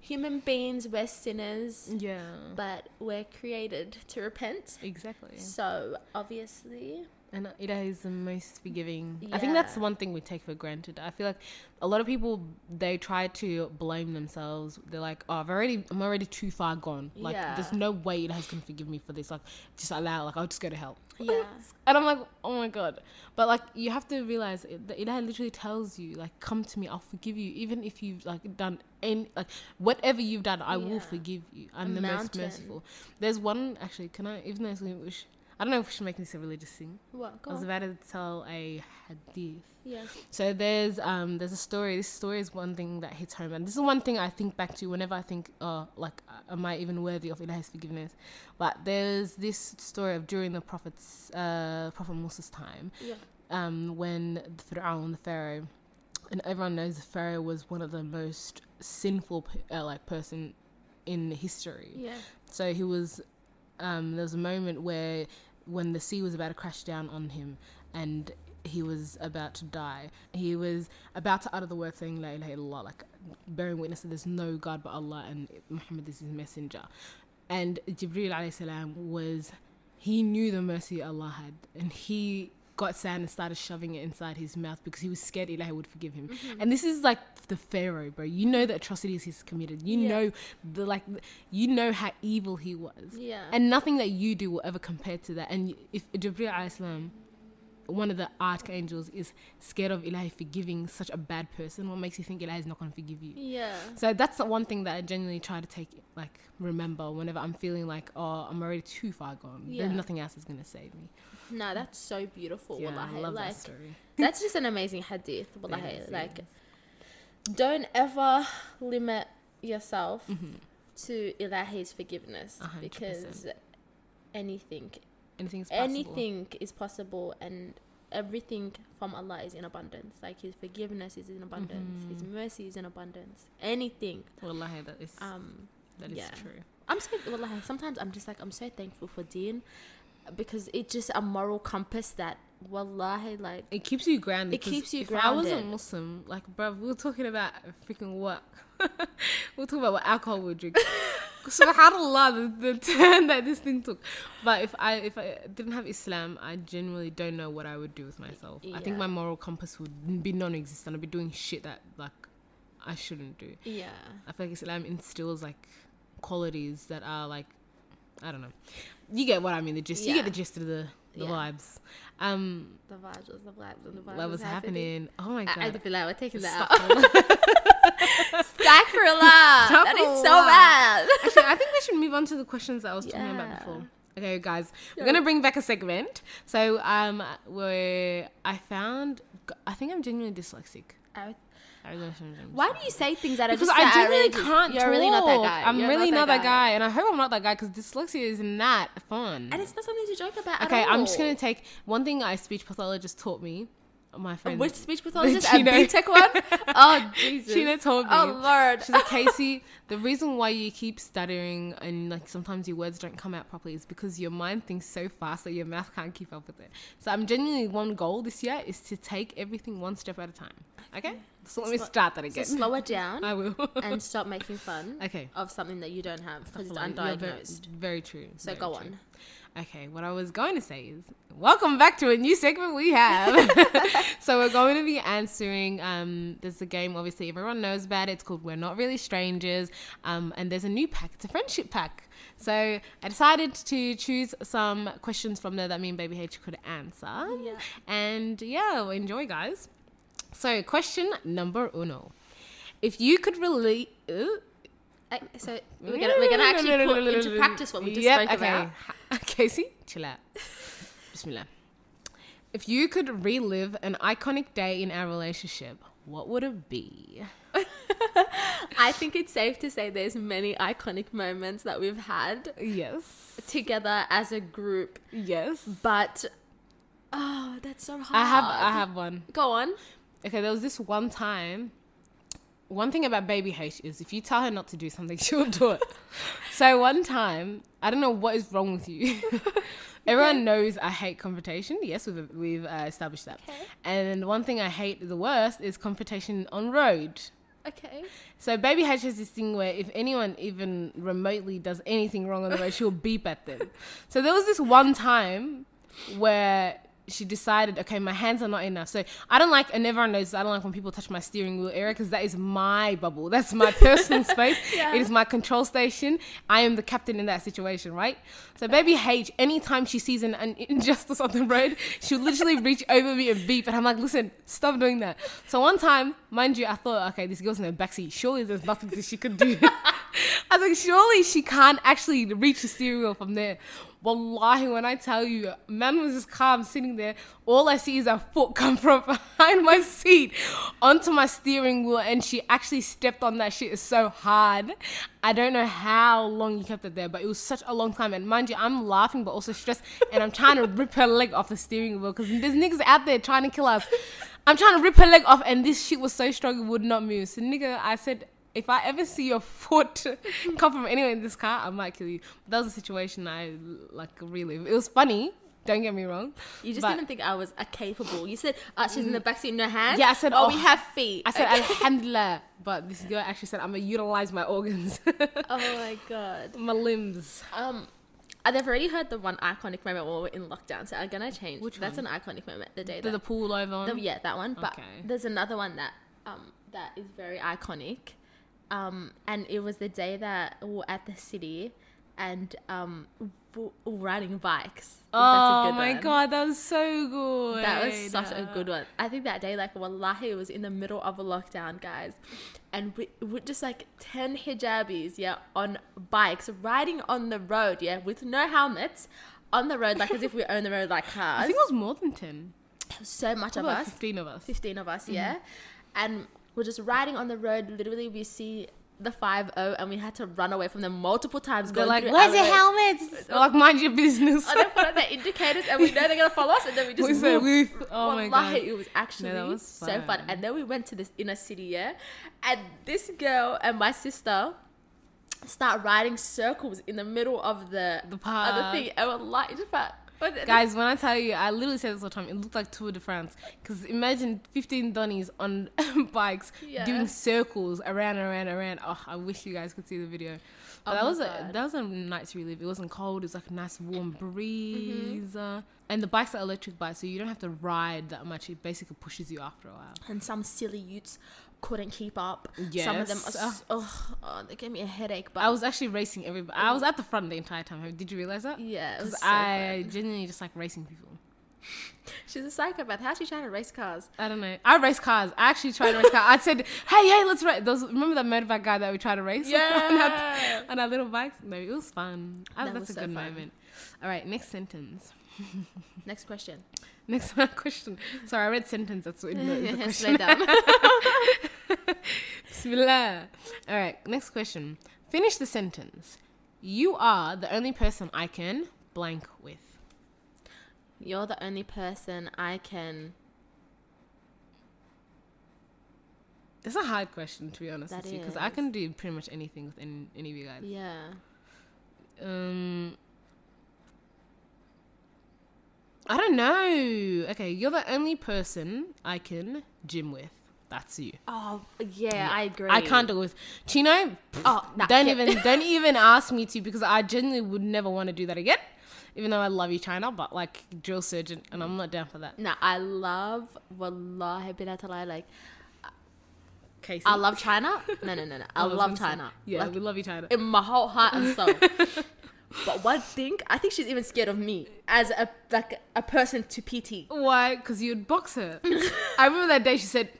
Speaker 2: human beings, we're sinners,
Speaker 1: Yeah.
Speaker 2: but we're created to repent.
Speaker 1: exactly.
Speaker 2: So obviously,
Speaker 1: And Ida is the most forgiving. I think that's
Speaker 2: Yeah.
Speaker 1: one thing we take for granted. I feel like a lot of people they try to blame themselves. They're like, "Oh, I've already, I'm already too far gone. Like,
Speaker 2: Yeah.
Speaker 1: there's no way Ilahi's gonna forgive me for this. Like, just allow. Like, I'll just go to hell."
Speaker 2: Yeah.
Speaker 1: And I'm like, "Oh my god!" But like, you have to realize it- that literally tells you, like, "Come to me, I'll forgive you, even if you've like done any, like, whatever you've done, I will forgive you. I'm
Speaker 2: A
Speaker 1: the
Speaker 2: mountain.
Speaker 1: most merciful." There's one actually. Can I? Even though it's we sh- I don't know if we should make this a religious thing.
Speaker 2: What? Go
Speaker 1: I was about to tell a hadith.
Speaker 2: Yeah.
Speaker 1: So there's um there's a story. This story is one thing that hits home, and this is one thing I think back to whenever I think, oh, like, am I even worthy of Allah's forgiveness? But there's this story of during the prophet's uh Prophet Musa's time,
Speaker 2: Yeah.
Speaker 1: um when the Pharaoh, the Pharaoh, and everyone knows the Pharaoh was one of the most sinful uh, like person in history.
Speaker 2: Yeah.
Speaker 1: So he was. Um, there was a moment where, when the sea was about to crash down on him, and he was about to die, he was about to utter the word saying "La ilaha illallah," like bearing witness that there's no God but Allah and Muhammad is His messenger. And Jibril alayhi salam was, he knew the mercy Allah had, and he got sand and started shoving it inside his mouth because he was scared Ilahi would forgive him. Mm-hmm. And this is like the Pharaoh, bro. You know the atrocities he's committed. You
Speaker 2: Yeah.
Speaker 1: know the like, you know how evil he was.
Speaker 2: Yeah.
Speaker 1: And nothing that you do will ever compare to that. And if Jibril salam, one of the archangels, is scared of Ilahi forgiving such a bad person, what makes you think Ilahi is not going to forgive you?
Speaker 2: yeah.
Speaker 1: So that's the one thing that I genuinely try to take, like, remember whenever I'm feeling like, oh, I'm already too far gone.
Speaker 2: Yeah.
Speaker 1: Then nothing else is going to save me.
Speaker 2: No, that's so beautiful.
Speaker 1: Yeah,
Speaker 2: wallahi.
Speaker 1: I love
Speaker 2: like
Speaker 1: that story.
Speaker 2: that's just an amazing hadith. [LAUGHS]
Speaker 1: It
Speaker 2: Wallahi.
Speaker 1: is,
Speaker 2: like
Speaker 1: is.
Speaker 2: don't ever limit yourself
Speaker 1: Mhm.
Speaker 2: to Ilahi's forgiveness
Speaker 1: A hundred
Speaker 2: because anything
Speaker 1: anything's possible.
Speaker 2: anything is possible and everything from Allah is in abundance. Like his forgiveness is in abundance, his
Speaker 1: Mhm.
Speaker 2: mercy is in abundance. Anything.
Speaker 1: Wallahi, that is,
Speaker 2: Um
Speaker 1: that is
Speaker 2: yeah.
Speaker 1: true.
Speaker 2: I'm so wallahi, sometimes I'm just like I'm so thankful for Deen because it's just a moral compass that wallahi like
Speaker 1: It keeps you grounded.
Speaker 2: It keeps you
Speaker 1: if I wasn't. Muslim, like, bruv, we were talking about freaking what? [LAUGHS] we were talking about what alcohol we drink. [LAUGHS] Subhanallah, the, the turn that this thing took. But if I if I didn't have Islam, I genuinely don't know what I would do with myself. I think my moral compass would be non-existent. I'd be doing shit that like I shouldn't do.
Speaker 2: yeah.
Speaker 1: I feel like Islam instills like qualities that are like I don't know. You get what I mean. The gist. You get the gist of the the
Speaker 2: Yeah.
Speaker 1: vibes. Um,
Speaker 2: The vibes was the vibes and the vibes
Speaker 1: what was happening? Oh my god!
Speaker 2: I, I feel like we're taking that
Speaker 1: Stop.
Speaker 2: out. [LAUGHS] Astaghfirullah.
Speaker 1: Stop
Speaker 2: That is so bad. [LAUGHS]
Speaker 1: Actually, I think we should move on to the questions that I was talking about before. Okay, guys, we're gonna bring back a segment. So, um, where I found, I think I'm genuinely dyslexic.
Speaker 2: I-
Speaker 1: I really shouldn't-
Speaker 2: Why do you say things that are
Speaker 1: Because
Speaker 2: just
Speaker 1: I genuinely
Speaker 2: really
Speaker 1: can't
Speaker 2: You're really not that guy.
Speaker 1: I'm
Speaker 2: You're
Speaker 1: really not that guy. and I hope I'm not that guy because dyslexia is not fun.
Speaker 2: And it's not something to joke about.
Speaker 1: okay, I'm just gonna take one thing a speech pathologist taught me. My friend,
Speaker 2: Which speech [LAUGHS] pathologist? A
Speaker 1: Chino.
Speaker 2: BTEC one? Oh Jesus!
Speaker 1: Sheena told me.
Speaker 2: Oh Lord!
Speaker 1: She's like, [LAUGHS] Casey, the reason why you keep stuttering and like sometimes your words don't come out properly is because your mind thinks so fast that your mouth can't keep up with it. So I'm genuinely one goal this year is to take everything one step at a time. Okay? So let me start that
Speaker 2: So
Speaker 1: again.
Speaker 2: slow it down [LAUGHS]
Speaker 1: I will.
Speaker 2: and stop making fun
Speaker 1: okay.
Speaker 2: of something that you don't have because it's
Speaker 1: You're very-
Speaker 2: undiagnosed.
Speaker 1: Very, true.
Speaker 2: So
Speaker 1: very
Speaker 2: go
Speaker 1: true.
Speaker 2: on.
Speaker 1: Okay, what I was going to say is welcome back to a new segment we have. [LAUGHS] so we're going to be answering. Um, there's a game obviously everyone knows about. It. It's called We're Not Really Strangers. Um, and there's a new pack. It's a friendship pack. So I decided to choose some questions from there that me and Baby H could answer.
Speaker 2: Yeah.
Speaker 1: And yeah, well, enjoy, guys. So question number uno: If you could really.
Speaker 2: I, so we're gonna we're gonna actually put into practice what we just
Speaker 1: Yep,
Speaker 2: spoke
Speaker 1: okay.
Speaker 2: about.
Speaker 1: Casey, chill out. Bismillah. If you could relive an iconic day in our relationship, what would it be?
Speaker 2: I think it's safe to say there's many iconic moments that we've had
Speaker 1: Yes.
Speaker 2: together as a group,
Speaker 1: Yes.
Speaker 2: but oh, that's so hard.
Speaker 1: I have I have one.
Speaker 2: Go on.
Speaker 1: Okay, there was this one time. One thing about baby H is if you tell her not to do something, [LAUGHS] she'll do it. so one time, I don't know what is wrong with you. [LAUGHS] Everyone knows I hate confrontation. Yes, we've we've uh, established that.
Speaker 2: Okay.
Speaker 1: And one thing I hate the worst is confrontation on road.
Speaker 2: Okay.
Speaker 1: So baby H has this thing where if anyone even remotely does anything wrong on the road, she'll beep at them. So there was this one time where she decided, okay, my hands are not enough. So I don't like, and everyone knows, I don't like when people touch my steering wheel area because that is my bubble. That's my [LAUGHS] personal space.
Speaker 2: Yeah.
Speaker 1: It is my control station. I am the captain in that situation, right? So baby H, anytime she sees an, an [LAUGHS] injustice on the road, she'll literally [LAUGHS] reach over me and beep, and I'm like, listen, stop doing that. So one time, mind you, I thought, okay, this girl's in the backseat. Surely there's nothing that she could do. I was like, surely she can't actually reach the steering wheel from there. Wallahi, when I tell you, man was just calm sitting there. All I see is a foot come from [LAUGHS] behind my seat onto my steering wheel, and she actually stepped on that shit so hard. I don't know how long you kept it there, but it was such a long time. And mind you, I'm laughing but also stressed, and I'm trying to rip her leg off the steering wheel because there's niggas out there trying to kill us. I'm trying to rip her leg off, and this shit was so strong it would not move. So, nigga, I said, if I ever see your foot [LAUGHS] come from anywhere in this car, I might kill you. But that was a situation I like relive. It was funny. Don't get me wrong.
Speaker 2: You just
Speaker 1: but-
Speaker 2: didn't think I was a capable. You said, uh, she's in the backseat, no hands.
Speaker 1: Yeah, I said,
Speaker 2: oh,
Speaker 1: oh,
Speaker 2: we have feet.
Speaker 1: I said
Speaker 2: Okay. [LAUGHS]
Speaker 1: alhamdulillah, but this girl actually said I'm gonna utilize my organs, [LAUGHS]
Speaker 2: oh my god.
Speaker 1: my limbs.
Speaker 2: Um, I've already heard the one iconic moment when we're in lockdown, so I'm gonna change.
Speaker 1: Which
Speaker 2: That's
Speaker 1: one?
Speaker 2: an iconic moment. The day
Speaker 1: Did
Speaker 2: that
Speaker 1: the pool over?
Speaker 2: The- yeah, that one. But
Speaker 1: Okay.
Speaker 2: there's another one that um that is very iconic, um, and it was the day that we were at the city, and um, w- riding bikes.
Speaker 1: oh my god, that was so good.
Speaker 2: That was such a good one. I think that day, like, wallahi, it was in the middle of a lockdown, guys. And we, we just like 10 hijabis, yeah, on bikes, riding on the road, yeah, with no helmets on the road, like as if we own the road like [LAUGHS] cars.
Speaker 1: I think it was more than ten.
Speaker 2: So much of
Speaker 1: About
Speaker 2: us.
Speaker 1: fifteen of us.
Speaker 2: 15 of
Speaker 1: Mm-hmm.
Speaker 2: us, yeah. And we're just riding on the road. Literally, we see the 5 0 and we had to run away from them multiple times.
Speaker 1: They're like, "Where's your helmets?" Like, mind your business.
Speaker 2: And they put on their indicators and we know they're going to follow us. And then we [LAUGHS] just
Speaker 1: We said,
Speaker 2: move.
Speaker 1: Oh my
Speaker 2: Wallahi,
Speaker 1: god.
Speaker 2: it was actually
Speaker 1: that was
Speaker 2: so fun.
Speaker 1: fun.
Speaker 2: And then we went to this inner city, yeah. And this girl and my sister start riding circles in the middle of the
Speaker 1: The park.
Speaker 2: thing. And we're like, just but
Speaker 1: Guys, when I tell you, I literally said this all the time. It looked like Tour de France. Because imagine 15 Donnies on [LAUGHS] bikes
Speaker 2: Yeah.
Speaker 1: doing circles around and around around. Oh, I wish you guys could see the video. But
Speaker 2: Oh
Speaker 1: that was a
Speaker 2: God.
Speaker 1: that was a night to relive. It wasn't cold. It was like a nice warm
Speaker 2: Mm-hmm.
Speaker 1: breeze. Uh, and the bikes are electric bikes, so you don't have to ride that much. It basically pushes you after a while.
Speaker 2: and some silly youths couldn't keep up. Some of them,
Speaker 1: Yes.
Speaker 2: oh, oh, they gave me a headache. But
Speaker 1: I was actually racing everybody. I was at the front the entire time. Did you realize that?
Speaker 2: yeah,
Speaker 1: Because
Speaker 2: so
Speaker 1: I
Speaker 2: fun.
Speaker 1: genuinely just like racing people. [LAUGHS]
Speaker 2: She's a psychopath. How's she trying to race cars?
Speaker 1: I don't know. I race cars. I actually tried to race cars. I said, "Hey, hey, let's race." Those remember that motorbike guy that we tried to race? [LAUGHS] on,
Speaker 2: Yeah.
Speaker 1: our, on our little bikes. No, it was fun. I,
Speaker 2: That
Speaker 1: that's
Speaker 2: was
Speaker 1: a
Speaker 2: so
Speaker 1: good
Speaker 2: fun.
Speaker 1: moment. All right, next sentence. [LAUGHS]
Speaker 2: Next question. [LAUGHS]
Speaker 1: Next [LAUGHS] question. Sorry, I read sentence. That's what the, [LAUGHS] the
Speaker 2: Slow
Speaker 1: question.
Speaker 2: down.
Speaker 1: Bismillah. All right, next question. Finish the sentence. You are the only person I can blank with.
Speaker 2: You're the only person I can.
Speaker 1: It's a hard question to be honest
Speaker 2: That
Speaker 1: with you because I
Speaker 2: is.
Speaker 1: can do pretty much anything with any, any of you guys.
Speaker 2: Yeah.
Speaker 1: Um, I don't know. Okay, you're the only person I can gym with. That's you.
Speaker 2: Oh yeah, I agree.
Speaker 1: I can't do it with Chino.
Speaker 2: Oh, nah,
Speaker 1: don't
Speaker 2: yeah.
Speaker 1: even don't [LAUGHS] even ask me to because I genuinely would never want to do that again. Even though I love you, China, but like drill surgeon, and I'm not down for that.
Speaker 2: Nah, I love wallahi bin atalai, like
Speaker 1: Casey,
Speaker 2: I love China. No, no, no, no. [LAUGHS] I, love
Speaker 1: say-
Speaker 2: China.
Speaker 1: Yeah,
Speaker 2: Like,
Speaker 1: we love you, China.
Speaker 2: in my whole heart and soul. [LAUGHS] but one thing, I think she's even scared of me as a like a person to PT.
Speaker 1: Why? Because you'd box her. [LAUGHS] I remember that day she said,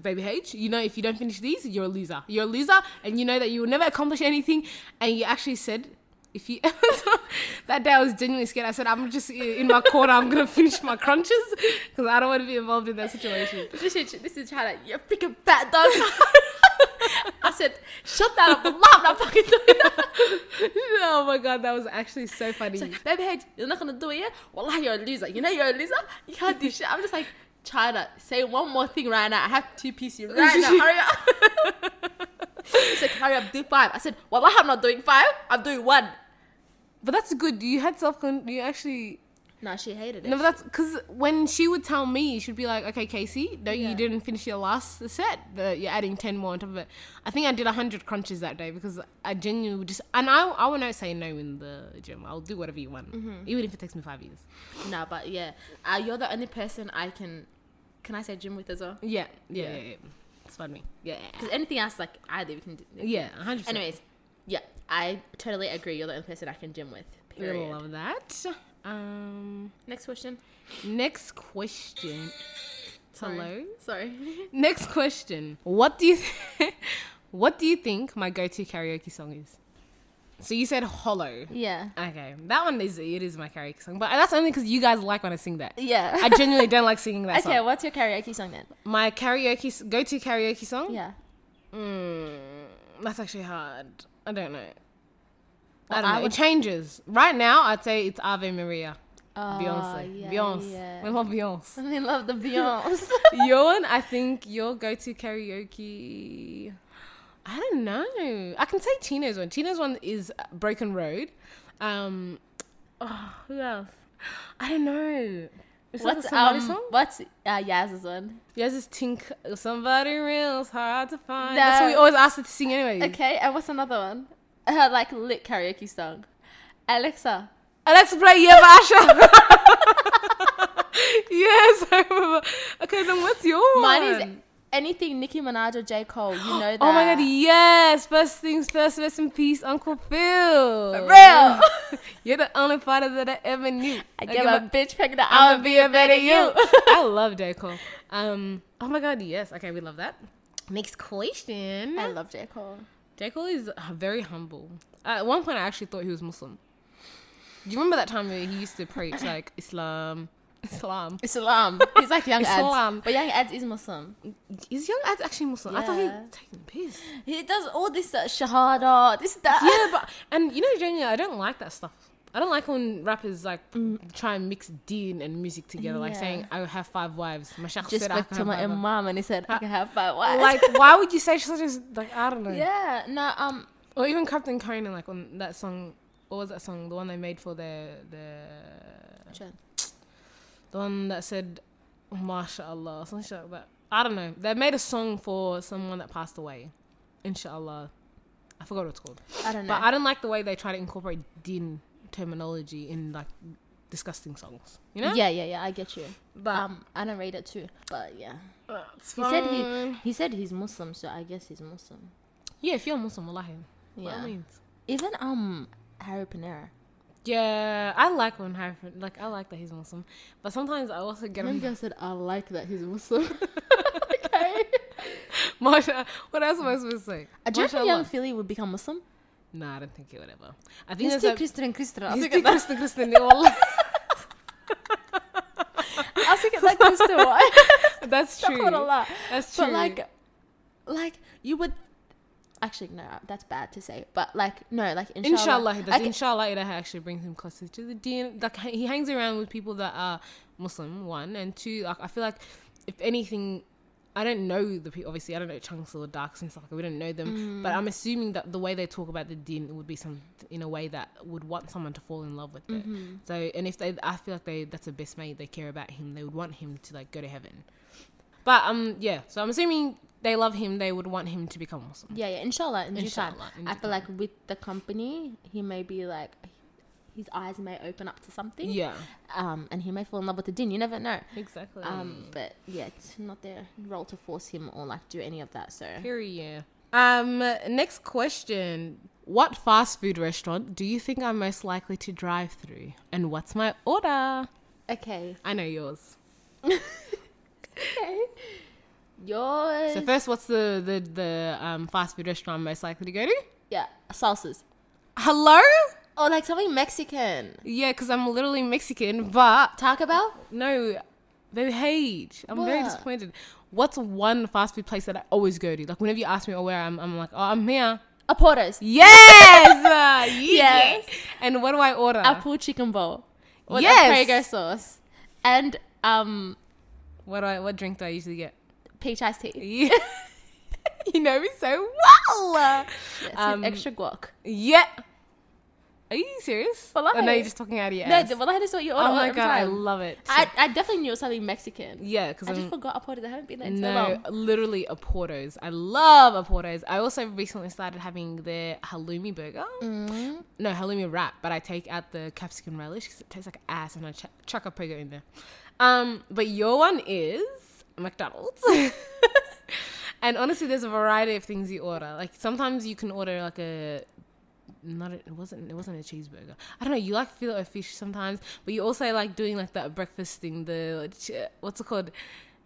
Speaker 1: Baby H, you know, if you don't finish these, you're a loser. You're a loser, and you know that you will never accomplish anything. And you actually said, if you. [LAUGHS] that day I was genuinely scared. I said, I'm just in my corner, I'm going to finish my crunches because I don't want to be involved in that situation.
Speaker 2: This is this is China. You're freaking fat dog. [LAUGHS] I said, shut that up. I'm not fucking doing that. [LAUGHS]
Speaker 1: oh my god, that was actually so funny.
Speaker 2: Like, baby, hey, you're not gonna do it, yeah? Wallah, you're a loser. You know you're a loser. You can't do shit. I'm just like, China, say one more thing right now. I have two pieces right now. [LAUGHS] Hurry up. She's like, hurry up, do five. I said, well, I'm not doing five. I'm doing one.
Speaker 1: but that's good. You had self. You actually.
Speaker 2: No, she hated it.
Speaker 1: No, but that's because when she would tell me, she'd be like, "Okay, Casey, no,
Speaker 2: Yeah.
Speaker 1: you didn't finish your last set. The, you're adding ten more on top of it." I think I did hundred crunches that day because I genuinely just, and I, I will not say no in the gym. I'll do whatever you want,
Speaker 2: Mm-hmm.
Speaker 1: even if it takes me five years.
Speaker 2: no, but yeah, uh, you're the only person I can. Can I say gym with as well?
Speaker 1: Yeah, yeah,
Speaker 2: Yeah.
Speaker 1: yeah. yeah. It's fun me. Yeah,
Speaker 2: Because anything else, like either we can do.
Speaker 1: yeah, hundred.
Speaker 2: Anyways, yeah, I totally agree. You're the only person I can gym with. Period.
Speaker 1: love that. Um,
Speaker 2: Next question.
Speaker 1: next question.
Speaker 2: Sorry.
Speaker 1: Hello.
Speaker 2: Sorry. [LAUGHS]
Speaker 1: Next question. What do you [LAUGHS] What do you think my go-to karaoke song is? So you said Hollow.
Speaker 2: yeah.
Speaker 1: Okay, that one is it is my karaoke song, but that's only because you guys like when I sing that.
Speaker 2: Yeah.
Speaker 1: I genuinely don't like singing that [LAUGHS]
Speaker 2: okay,
Speaker 1: song.
Speaker 2: what's your karaoke song then?
Speaker 1: My karaoke go-to karaoke song.
Speaker 2: Yeah.
Speaker 1: Mm, that's actually hard. I don't know. I don't
Speaker 2: I
Speaker 1: know.
Speaker 2: would-
Speaker 1: It changes. Right now, I'd say it's Ave Maria.
Speaker 2: Oh,
Speaker 1: Beyonce.
Speaker 2: yeah,
Speaker 1: Beyonce.
Speaker 2: yeah.
Speaker 1: We love Beyonce. [LAUGHS]
Speaker 2: We love the Beyonce. [LAUGHS]
Speaker 1: your one, I think your go-to karaoke. I don't know. I can say Tina's one. Tina's one is Broken Road. Um, oh, who else? I don't know. Is that
Speaker 2: what's
Speaker 1: somebody
Speaker 2: um?
Speaker 1: song?
Speaker 2: What's uh, Yaz's one?
Speaker 1: Yes, it's Tink. Somebody real is hard to find.
Speaker 2: No.
Speaker 1: That's what we always ask her to sing anyway.
Speaker 2: Okay, and what's another one? Her like lit karaoke song. Alexa.
Speaker 1: Alexa, play Yeah Basha. yes, I [LAUGHS] remember. Okay, then what's yours?
Speaker 2: Mine is anything Nicki Minaj or J Cole. You [GASPS] know that.
Speaker 1: Oh my god, yes! First things first, rest in peace, Uncle Phil.
Speaker 2: Real. [LAUGHS]
Speaker 1: You're the only father that I ever knew.
Speaker 2: I give a bitch pregnant.
Speaker 1: I'ma
Speaker 2: be a better you. [LAUGHS]
Speaker 1: I love J. Cole. Um, oh my god, yes. Okay, we love that. Next question.
Speaker 2: I love J Cole.
Speaker 1: J. Cole is uh, very humble. At one point, I actually thought he was Muslim. Do you remember that time where he used to preach like Islam? Islam.
Speaker 2: Islam. He's like young
Speaker 1: Islam.
Speaker 2: ads, but Young Adz is Muslim.
Speaker 1: Is Young Adz actually Muslim? I thought he was taking the piss.
Speaker 2: He does all this uh, shahada, this that.
Speaker 1: yeah, but and you know, genuinely, I don't like that stuff. I don't like when rappers like try and mix deen and music together, like
Speaker 2: Mm.
Speaker 1: Saying I have five wives. My sheikh
Speaker 2: Just
Speaker 1: said I
Speaker 2: to my imam and he said I can have five wives.
Speaker 1: Like, [LAUGHS] why would you say such as like I don't know?
Speaker 2: yeah, no, um,
Speaker 1: Or even Captain Conan, like on that song. What was that song? The one they made for their their the one that said "Mashallah" something like that. I don't know. They made a song for someone that passed away. Inshallah, I forgot what it's called.
Speaker 2: I don't know.
Speaker 1: But I don't like the way they try to incorporate din terminology in like disgusting songs. You know?
Speaker 2: Yeah, yeah, yeah. I get you.
Speaker 1: But
Speaker 2: Um, I don't read it too, but yeah. He said he he said he's Muslim, so I guess he's Muslim.
Speaker 1: yeah, if you're Muslim, wallahi. Yeah.
Speaker 2: Yeah.
Speaker 1: means.
Speaker 2: Even um Harry Pinero.
Speaker 1: Yeah, I like when Harry, like I like that he's Muslim, but sometimes I also get him.
Speaker 2: I said I like that he's Muslim. [LAUGHS] [LAUGHS] okay.
Speaker 1: Masha, what else am I supposed to say?
Speaker 2: Uh, Do you reckon Yung Filly would become Muslim?
Speaker 1: Nah, I don't think he would ever. I think
Speaker 2: He's too
Speaker 1: a.
Speaker 2: Christian Christian. I
Speaker 1: He's
Speaker 2: think
Speaker 1: too
Speaker 2: that-
Speaker 1: Christian, Christian. yeah.
Speaker 2: I think it's like Christian. Why? [LAUGHS]
Speaker 1: That's true. That's true.
Speaker 2: But like, like you would. Actually, no, that's bad to say. But like, no, like inshallah.
Speaker 1: Inshallah, he does.
Speaker 2: Like,
Speaker 1: Inshallah, it actually brings him closer to the deen. Like he hangs around with people that are Muslim. One and two. Like I feel like, if anything, I don't know the people. Obviously, I don't know Chunkz or darks and stuff. Like we don't know them. But I'm assuming that the way they talk about the deen would be some in a way that would want someone to fall in love with it. So, and if they, I feel like they that's a best mate. They care about him. They would want him to like go to heaven. But um, yeah. So I'm assuming they love him. They would want him to become Muslim.
Speaker 2: yeah, yeah, inshallah, in due time.
Speaker 1: Inshallah, in
Speaker 2: I feel like with the company, he may be like, his eyes may open up to something.
Speaker 1: Yeah.
Speaker 2: Um, and he may fall in love with the din. You never know.
Speaker 1: Exactly.
Speaker 2: Um, but yeah, it's not their role to force him or like do any of that. So
Speaker 1: Period. Um, next question. What fast food restaurant do you think I'm most likely to drive through? And what's my order?
Speaker 2: okay,
Speaker 1: I know yours. [LAUGHS]
Speaker 2: okay, yours.
Speaker 1: So first, what's the the, the um, fast food restaurant I'm most likely to go to?
Speaker 2: yeah, salsas.
Speaker 1: Hello?
Speaker 2: Oh, like something Mexican.
Speaker 1: Yeah, because I'm literally Mexican, but
Speaker 2: Taco Bell.
Speaker 1: no, baby H. I'm very
Speaker 2: What?
Speaker 1: disappointed. What's one fast food place that I always go to? Like whenever you ask me or where I'm, I'm like, oh, I'm here.
Speaker 2: Oportos.
Speaker 1: Yes, [LAUGHS] uh, yes.
Speaker 2: Yes.
Speaker 1: And what do I order?
Speaker 2: Apple chicken bowl. With
Speaker 1: Yes.
Speaker 2: a Prego sauce. And um
Speaker 1: What do I? What drink do I usually get?
Speaker 2: peach iced tea.
Speaker 1: Yeah. [LAUGHS] [LAUGHS] you know me so well.
Speaker 2: Yes, with
Speaker 1: Um,
Speaker 2: extra guac.
Speaker 1: Yeah. Are you serious?
Speaker 2: Wallahi.
Speaker 1: Or no, you're just talking out of your
Speaker 2: No,
Speaker 1: ass.
Speaker 2: the- well, that's what you order
Speaker 1: oh my god, I love it.
Speaker 2: I, I definitely knew it was something Mexican.
Speaker 1: yeah, because
Speaker 2: I
Speaker 1: I'm
Speaker 2: just forgot Oporto. I haven't been there in so
Speaker 1: no,
Speaker 2: long.
Speaker 1: literally Oportos. I love Oportos. I also recently started having their halloumi burger.
Speaker 2: Mm.
Speaker 1: No, halloumi wrap, but I take out the capsicum relish because it tastes like ass, and I ch- chuck a burger in there. Um, but your one is McDonald's. [LAUGHS] and honestly, there's a variety of things you order. Like sometimes you can order like a not a, it wasn't it wasn't a cheeseburger. I don't know. You like fillet of fish sometimes, but you also like doing like that breakfast thing. The what's it called?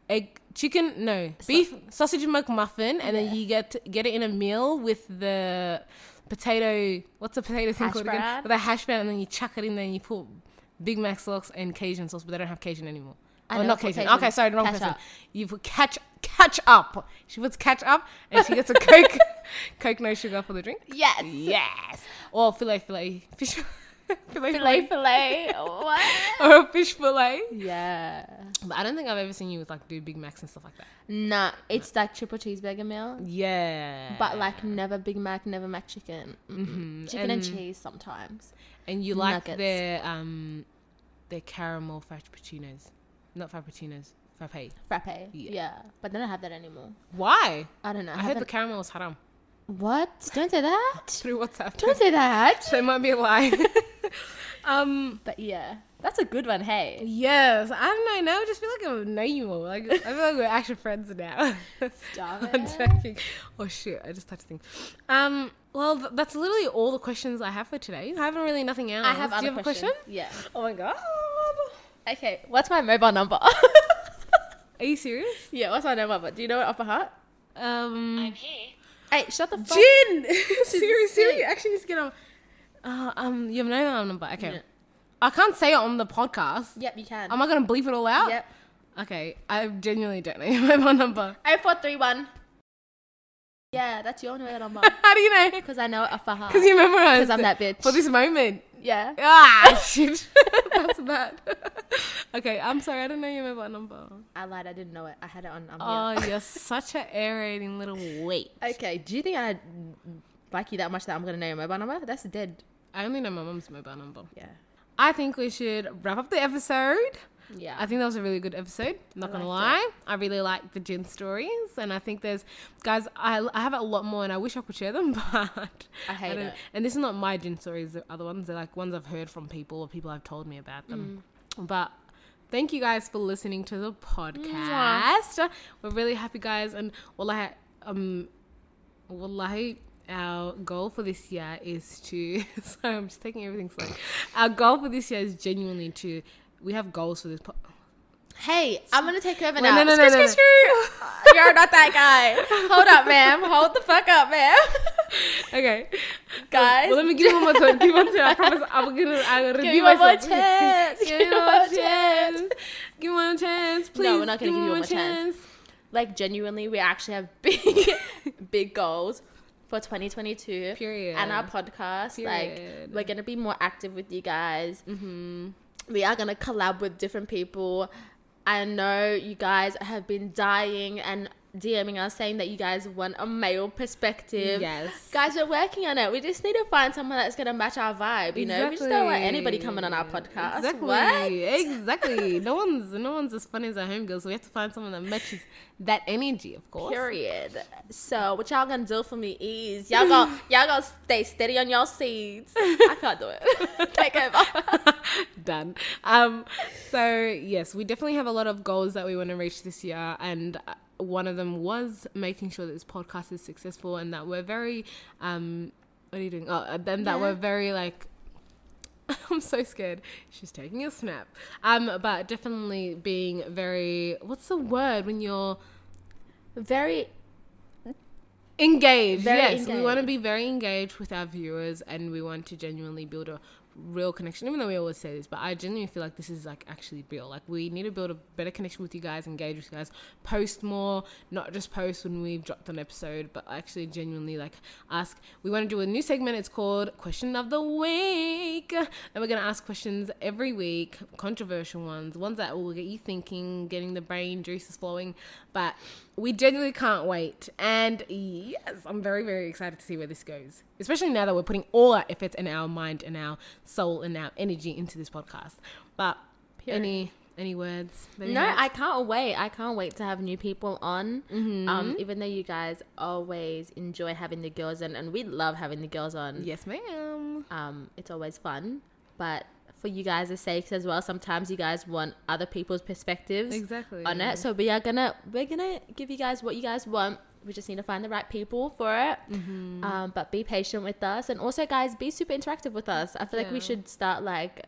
Speaker 1: Egg chicken? No, beef sausage McMuffin, and then you get get it in a meal with the potato. What's the potato thing
Speaker 2: Hash
Speaker 1: called
Speaker 2: brown?
Speaker 1: again? With a hash brown, and then you chuck it in there, and you put Big Mac sauce and Cajun sauce, but they don't have Cajun anymore.
Speaker 2: I
Speaker 1: oh, not Cajun.
Speaker 2: Cajun.
Speaker 1: Okay, sorry, wrong person. You put catch catch up. She puts catch up, and she gets a Coke, [LAUGHS] Coke no sugar for the drink.
Speaker 2: Yes.
Speaker 1: Yes. Or filet filet fish [LAUGHS] filet
Speaker 2: Filet, filet. what? [LAUGHS]
Speaker 1: or a fish fillet.
Speaker 2: Yeah.
Speaker 1: But I don't think I've ever seen you with like do Big Macs and stuff like that.
Speaker 2: Nah, it's like triple cheeseburger meal,
Speaker 1: Yeah.
Speaker 2: but like never Big Mac, never McChicken. Mm-mm.
Speaker 1: Mhm.
Speaker 2: Chicken and,
Speaker 1: And-
Speaker 2: cheese sometimes.
Speaker 1: and you like
Speaker 2: nuggets.
Speaker 1: their um their caramel frappuccinos, not frappuccinos, frappe.
Speaker 2: Frappe.
Speaker 1: Yeah.
Speaker 2: Yeah. But they don't have that anymore.
Speaker 1: Why?
Speaker 2: I don't know.
Speaker 1: I,
Speaker 2: I
Speaker 1: heard the caramel was haram
Speaker 2: what? Don't say that. [LAUGHS]
Speaker 1: through WhatsApp.
Speaker 2: Don't say that. [LAUGHS]
Speaker 1: so it might be a lie. [LAUGHS] um.
Speaker 2: But yeah, that's a good one. Hey.
Speaker 1: Yes, I don't know. Now I just feel like I know you more. Like I feel like we're actual friends now.
Speaker 2: Stop
Speaker 1: I'm
Speaker 2: it.
Speaker 1: joking. Oh shit! I just touched thing. Um. Well, th- that's literally all the questions I have for today. I haven't really nothing else.
Speaker 2: I have
Speaker 1: Do
Speaker 2: other
Speaker 1: you have a question?
Speaker 2: Yeah.
Speaker 1: Oh my god.
Speaker 2: Okay. What's my mobile number?
Speaker 1: Are you serious?
Speaker 2: yeah. What's my mobile number? Do you know it off by heart?
Speaker 1: Um. I'm here.
Speaker 2: Hey, shut the fuck.
Speaker 1: Jin. [LAUGHS] Siri, Siri.
Speaker 2: sick.
Speaker 1: Actually, needs to get on. Uh, um. You have no mobile number. Okay.
Speaker 2: Yeah.
Speaker 1: I can't say it on the podcast.
Speaker 2: Yep, you can.
Speaker 1: Am I gonna bleep it all out?
Speaker 2: Yep.
Speaker 1: Okay. I genuinely don't know [LAUGHS] your mobile number.
Speaker 2: Oh four three one. Yeah, that's your number. [LAUGHS]
Speaker 1: How do you know?
Speaker 2: Because I know it heart.
Speaker 1: Because you memorized.
Speaker 2: Because I'm that bitch.
Speaker 1: for this moment.
Speaker 2: Yeah.
Speaker 1: Ah, [LAUGHS] shit. [LAUGHS] That's bad. okay, I'm sorry. I don't know your mobile number.
Speaker 2: I lied. I didn't know it. I had it on. Um,
Speaker 1: Oh, you're such an aerating little weight.
Speaker 2: Okay. Do you think I like you that much that I'm gonna know your mobile number? That's dead.
Speaker 1: I only know my mom's mobile number.
Speaker 2: Yeah.
Speaker 1: I think we should wrap up the episode.
Speaker 2: Yeah.
Speaker 1: I think that was a really good episode. Not
Speaker 2: I
Speaker 1: gonna lie, I really like the jinn stories, and I think there's guys. I, I have a lot more, and I wish I could share them, [LAUGHS] but
Speaker 2: I hate
Speaker 1: don't-
Speaker 2: it.
Speaker 1: And this is not my jinn stories; the other ones they're like ones I've heard from people or people have told me about them.
Speaker 2: Mm.
Speaker 1: But thank you guys for listening to the podcast. We're really happy, guys, and wallahi, um, wallahi. Our goal for this year is to. [LAUGHS] Sorry, I'm just taking everything slow. Our goal for this year is genuinely to. We have goals for this. Po-
Speaker 2: Hey, I'm gonna take over
Speaker 1: Wait,
Speaker 2: now.
Speaker 1: no, no, no, no,
Speaker 2: screw. [LAUGHS] You're not that guy. Hold up, ma'am. Hold the fuck up, ma'am. [LAUGHS]
Speaker 1: okay,
Speaker 2: Guys.
Speaker 1: Well, let me give you one more time. Give one more time. I promise I'm gonna. I'm gonna [LAUGHS]
Speaker 2: Give me one more
Speaker 1: myself.
Speaker 2: chance.
Speaker 1: Give me one more chance. Give me one chance, please.
Speaker 2: No, we're not gonna
Speaker 1: me
Speaker 2: give you one more chance. Like genuinely, we actually have big, big goals for 2022.
Speaker 1: Period.
Speaker 2: And our podcast,
Speaker 1: Period.
Speaker 2: like we're gonna be more active with you guys.
Speaker 1: Mm-hmm.
Speaker 2: We are gonna collab with different people. I know you guys have been dying and DMing us saying that you guys want a male perspective.
Speaker 1: Yes.
Speaker 2: Guys, we're working on it. We just need to find someone that's gonna match our vibe. You know, we just don't want anybody coming on our podcast.
Speaker 1: Exactly.
Speaker 2: What?
Speaker 1: Exactly. no one's no one's as funny as our homegirl, so we have to find someone that matches that energy, of course.
Speaker 2: Period. So what y'all gonna do for me is y'all gonna [LAUGHS] y'all gonna stay steady on your seats. [LAUGHS] I can't do it. [LAUGHS] Take over.
Speaker 1: Done. Um, so yes, we definitely have a lot of goals that we want to reach this year, and uh, one of them was making sure that this podcast is successful and that we're very, um, what are you doing? Oh, then that
Speaker 2: Yeah.
Speaker 1: we're very like. [LAUGHS] I'm so scared. She's taking a snap. Um, but definitely being very. What's the word when you're
Speaker 2: Very
Speaker 1: engaged?
Speaker 2: Very
Speaker 1: yes, we want to be very engaged with our viewers, and we want to genuinely build a real connection. Even though we always say this, but I genuinely feel like this is like actually real. Like we need to build a better connection with you guys, engage with you guys, post more, not just post when we've dropped an episode, but actually genuinely like ask. We want to do a new segment. It's called Question of the Week, and we're gonna ask questions every week, controversial ones, ones that will get you thinking, getting the brain juices flowing. But we genuinely can't wait. And yes, I'm very very excited to see where this goes. especially now that we're putting all our efforts and our mind and our soul and our energy into this podcast. But
Speaker 2: Period.
Speaker 1: any any words?
Speaker 2: No? I can't wait. I can't wait to have new people on.
Speaker 1: Mm-hmm.
Speaker 2: Um, even though you guys always enjoy having the girls on, and we love having the girls on.
Speaker 1: yes, ma'am.
Speaker 2: Um, it's always fun. But for you guys' sakes as well, sometimes you guys want other people's perspectives
Speaker 1: Exactly.
Speaker 2: on it. So we are gonna we're gonna give you guys what you guys want. We just need to find the right people for it.
Speaker 1: Mm-hmm.
Speaker 2: Um, but be patient with us, and also guys, be super interactive with us. I feel like we should start like,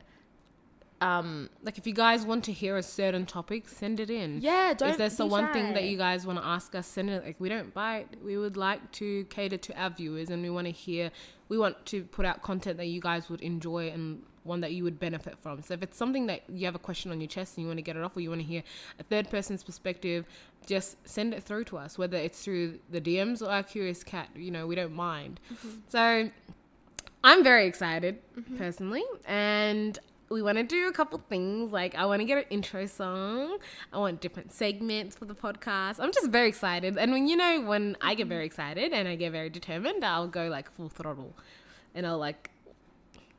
Speaker 2: um,
Speaker 1: Like if you guys want to hear a certain topic, send it in.
Speaker 2: yeah. Don't
Speaker 1: if there's the
Speaker 2: be
Speaker 1: one thing that you guys want to ask us, send it. Like we don't bite. We would like to cater to our viewers, and we want to hear. We want to put out content that you guys would enjoy and one that you would benefit from. So if it's something that you have a question on your chest and you want to get it off, or you want to hear a third person's perspective, just send it through to us. Whether it's through the DMs or our curious cat, you know, we don't mind. Mm-hmm. So I'm very excited mm-hmm. personally, and we want to do a couple things. Like I want to get an intro song. I want different segments for the podcast. I'm just very excited, and when you know when I get very mm-hmm. excited and I get very determined, I'll go like full throttle, and I'll like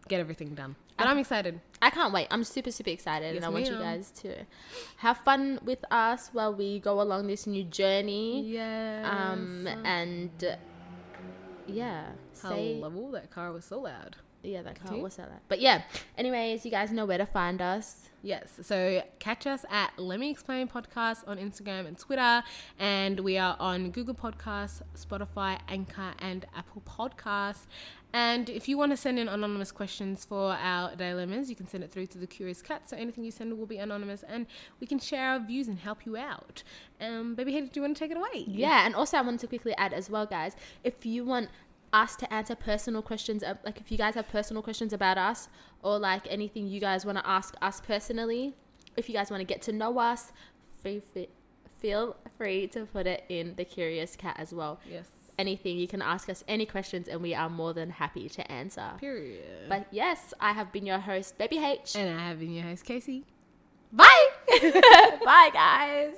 Speaker 1: get everything done. And I'm excited.
Speaker 2: I can't wait. I'm super, super excited,
Speaker 1: Yes,
Speaker 2: and I want you guys to have fun with us while we go along this new journey.
Speaker 1: Yeah.
Speaker 2: Um, and yeah, say
Speaker 1: Hello, that car was so loud.
Speaker 2: Yeah, that
Speaker 1: See?
Speaker 2: was that. But yeah, anyways, you guys know where to find us.
Speaker 1: Yes. So catch us at Let Me Explain Podcast on Instagram and Twitter. And we are on Google Podcasts, Spotify, Anchor, and Apple Podcasts. And if you want to send in anonymous questions for our dilemmas, you can send it through to the Curious Cat. So anything you send will be anonymous and we can share our views and help you out. Um, Baby Haiti, do you want to take it away?
Speaker 2: Yeah, and also I wanted to quickly add as well, guys, if you want us to answer personal questions, like if you guys have personal questions about us or like anything you guys want to ask us personally, if you guys want to get to know us, free, free, feel free to put it in the Curious Cat as well.
Speaker 1: Yes.
Speaker 2: Anything you can ask us any questions, and we are more than happy to answer.
Speaker 1: Period.
Speaker 2: But yes, I have been your host, Baby H.
Speaker 1: and I have been your host, Casey.
Speaker 2: Bye. [LAUGHS] [LAUGHS] Bye, guys.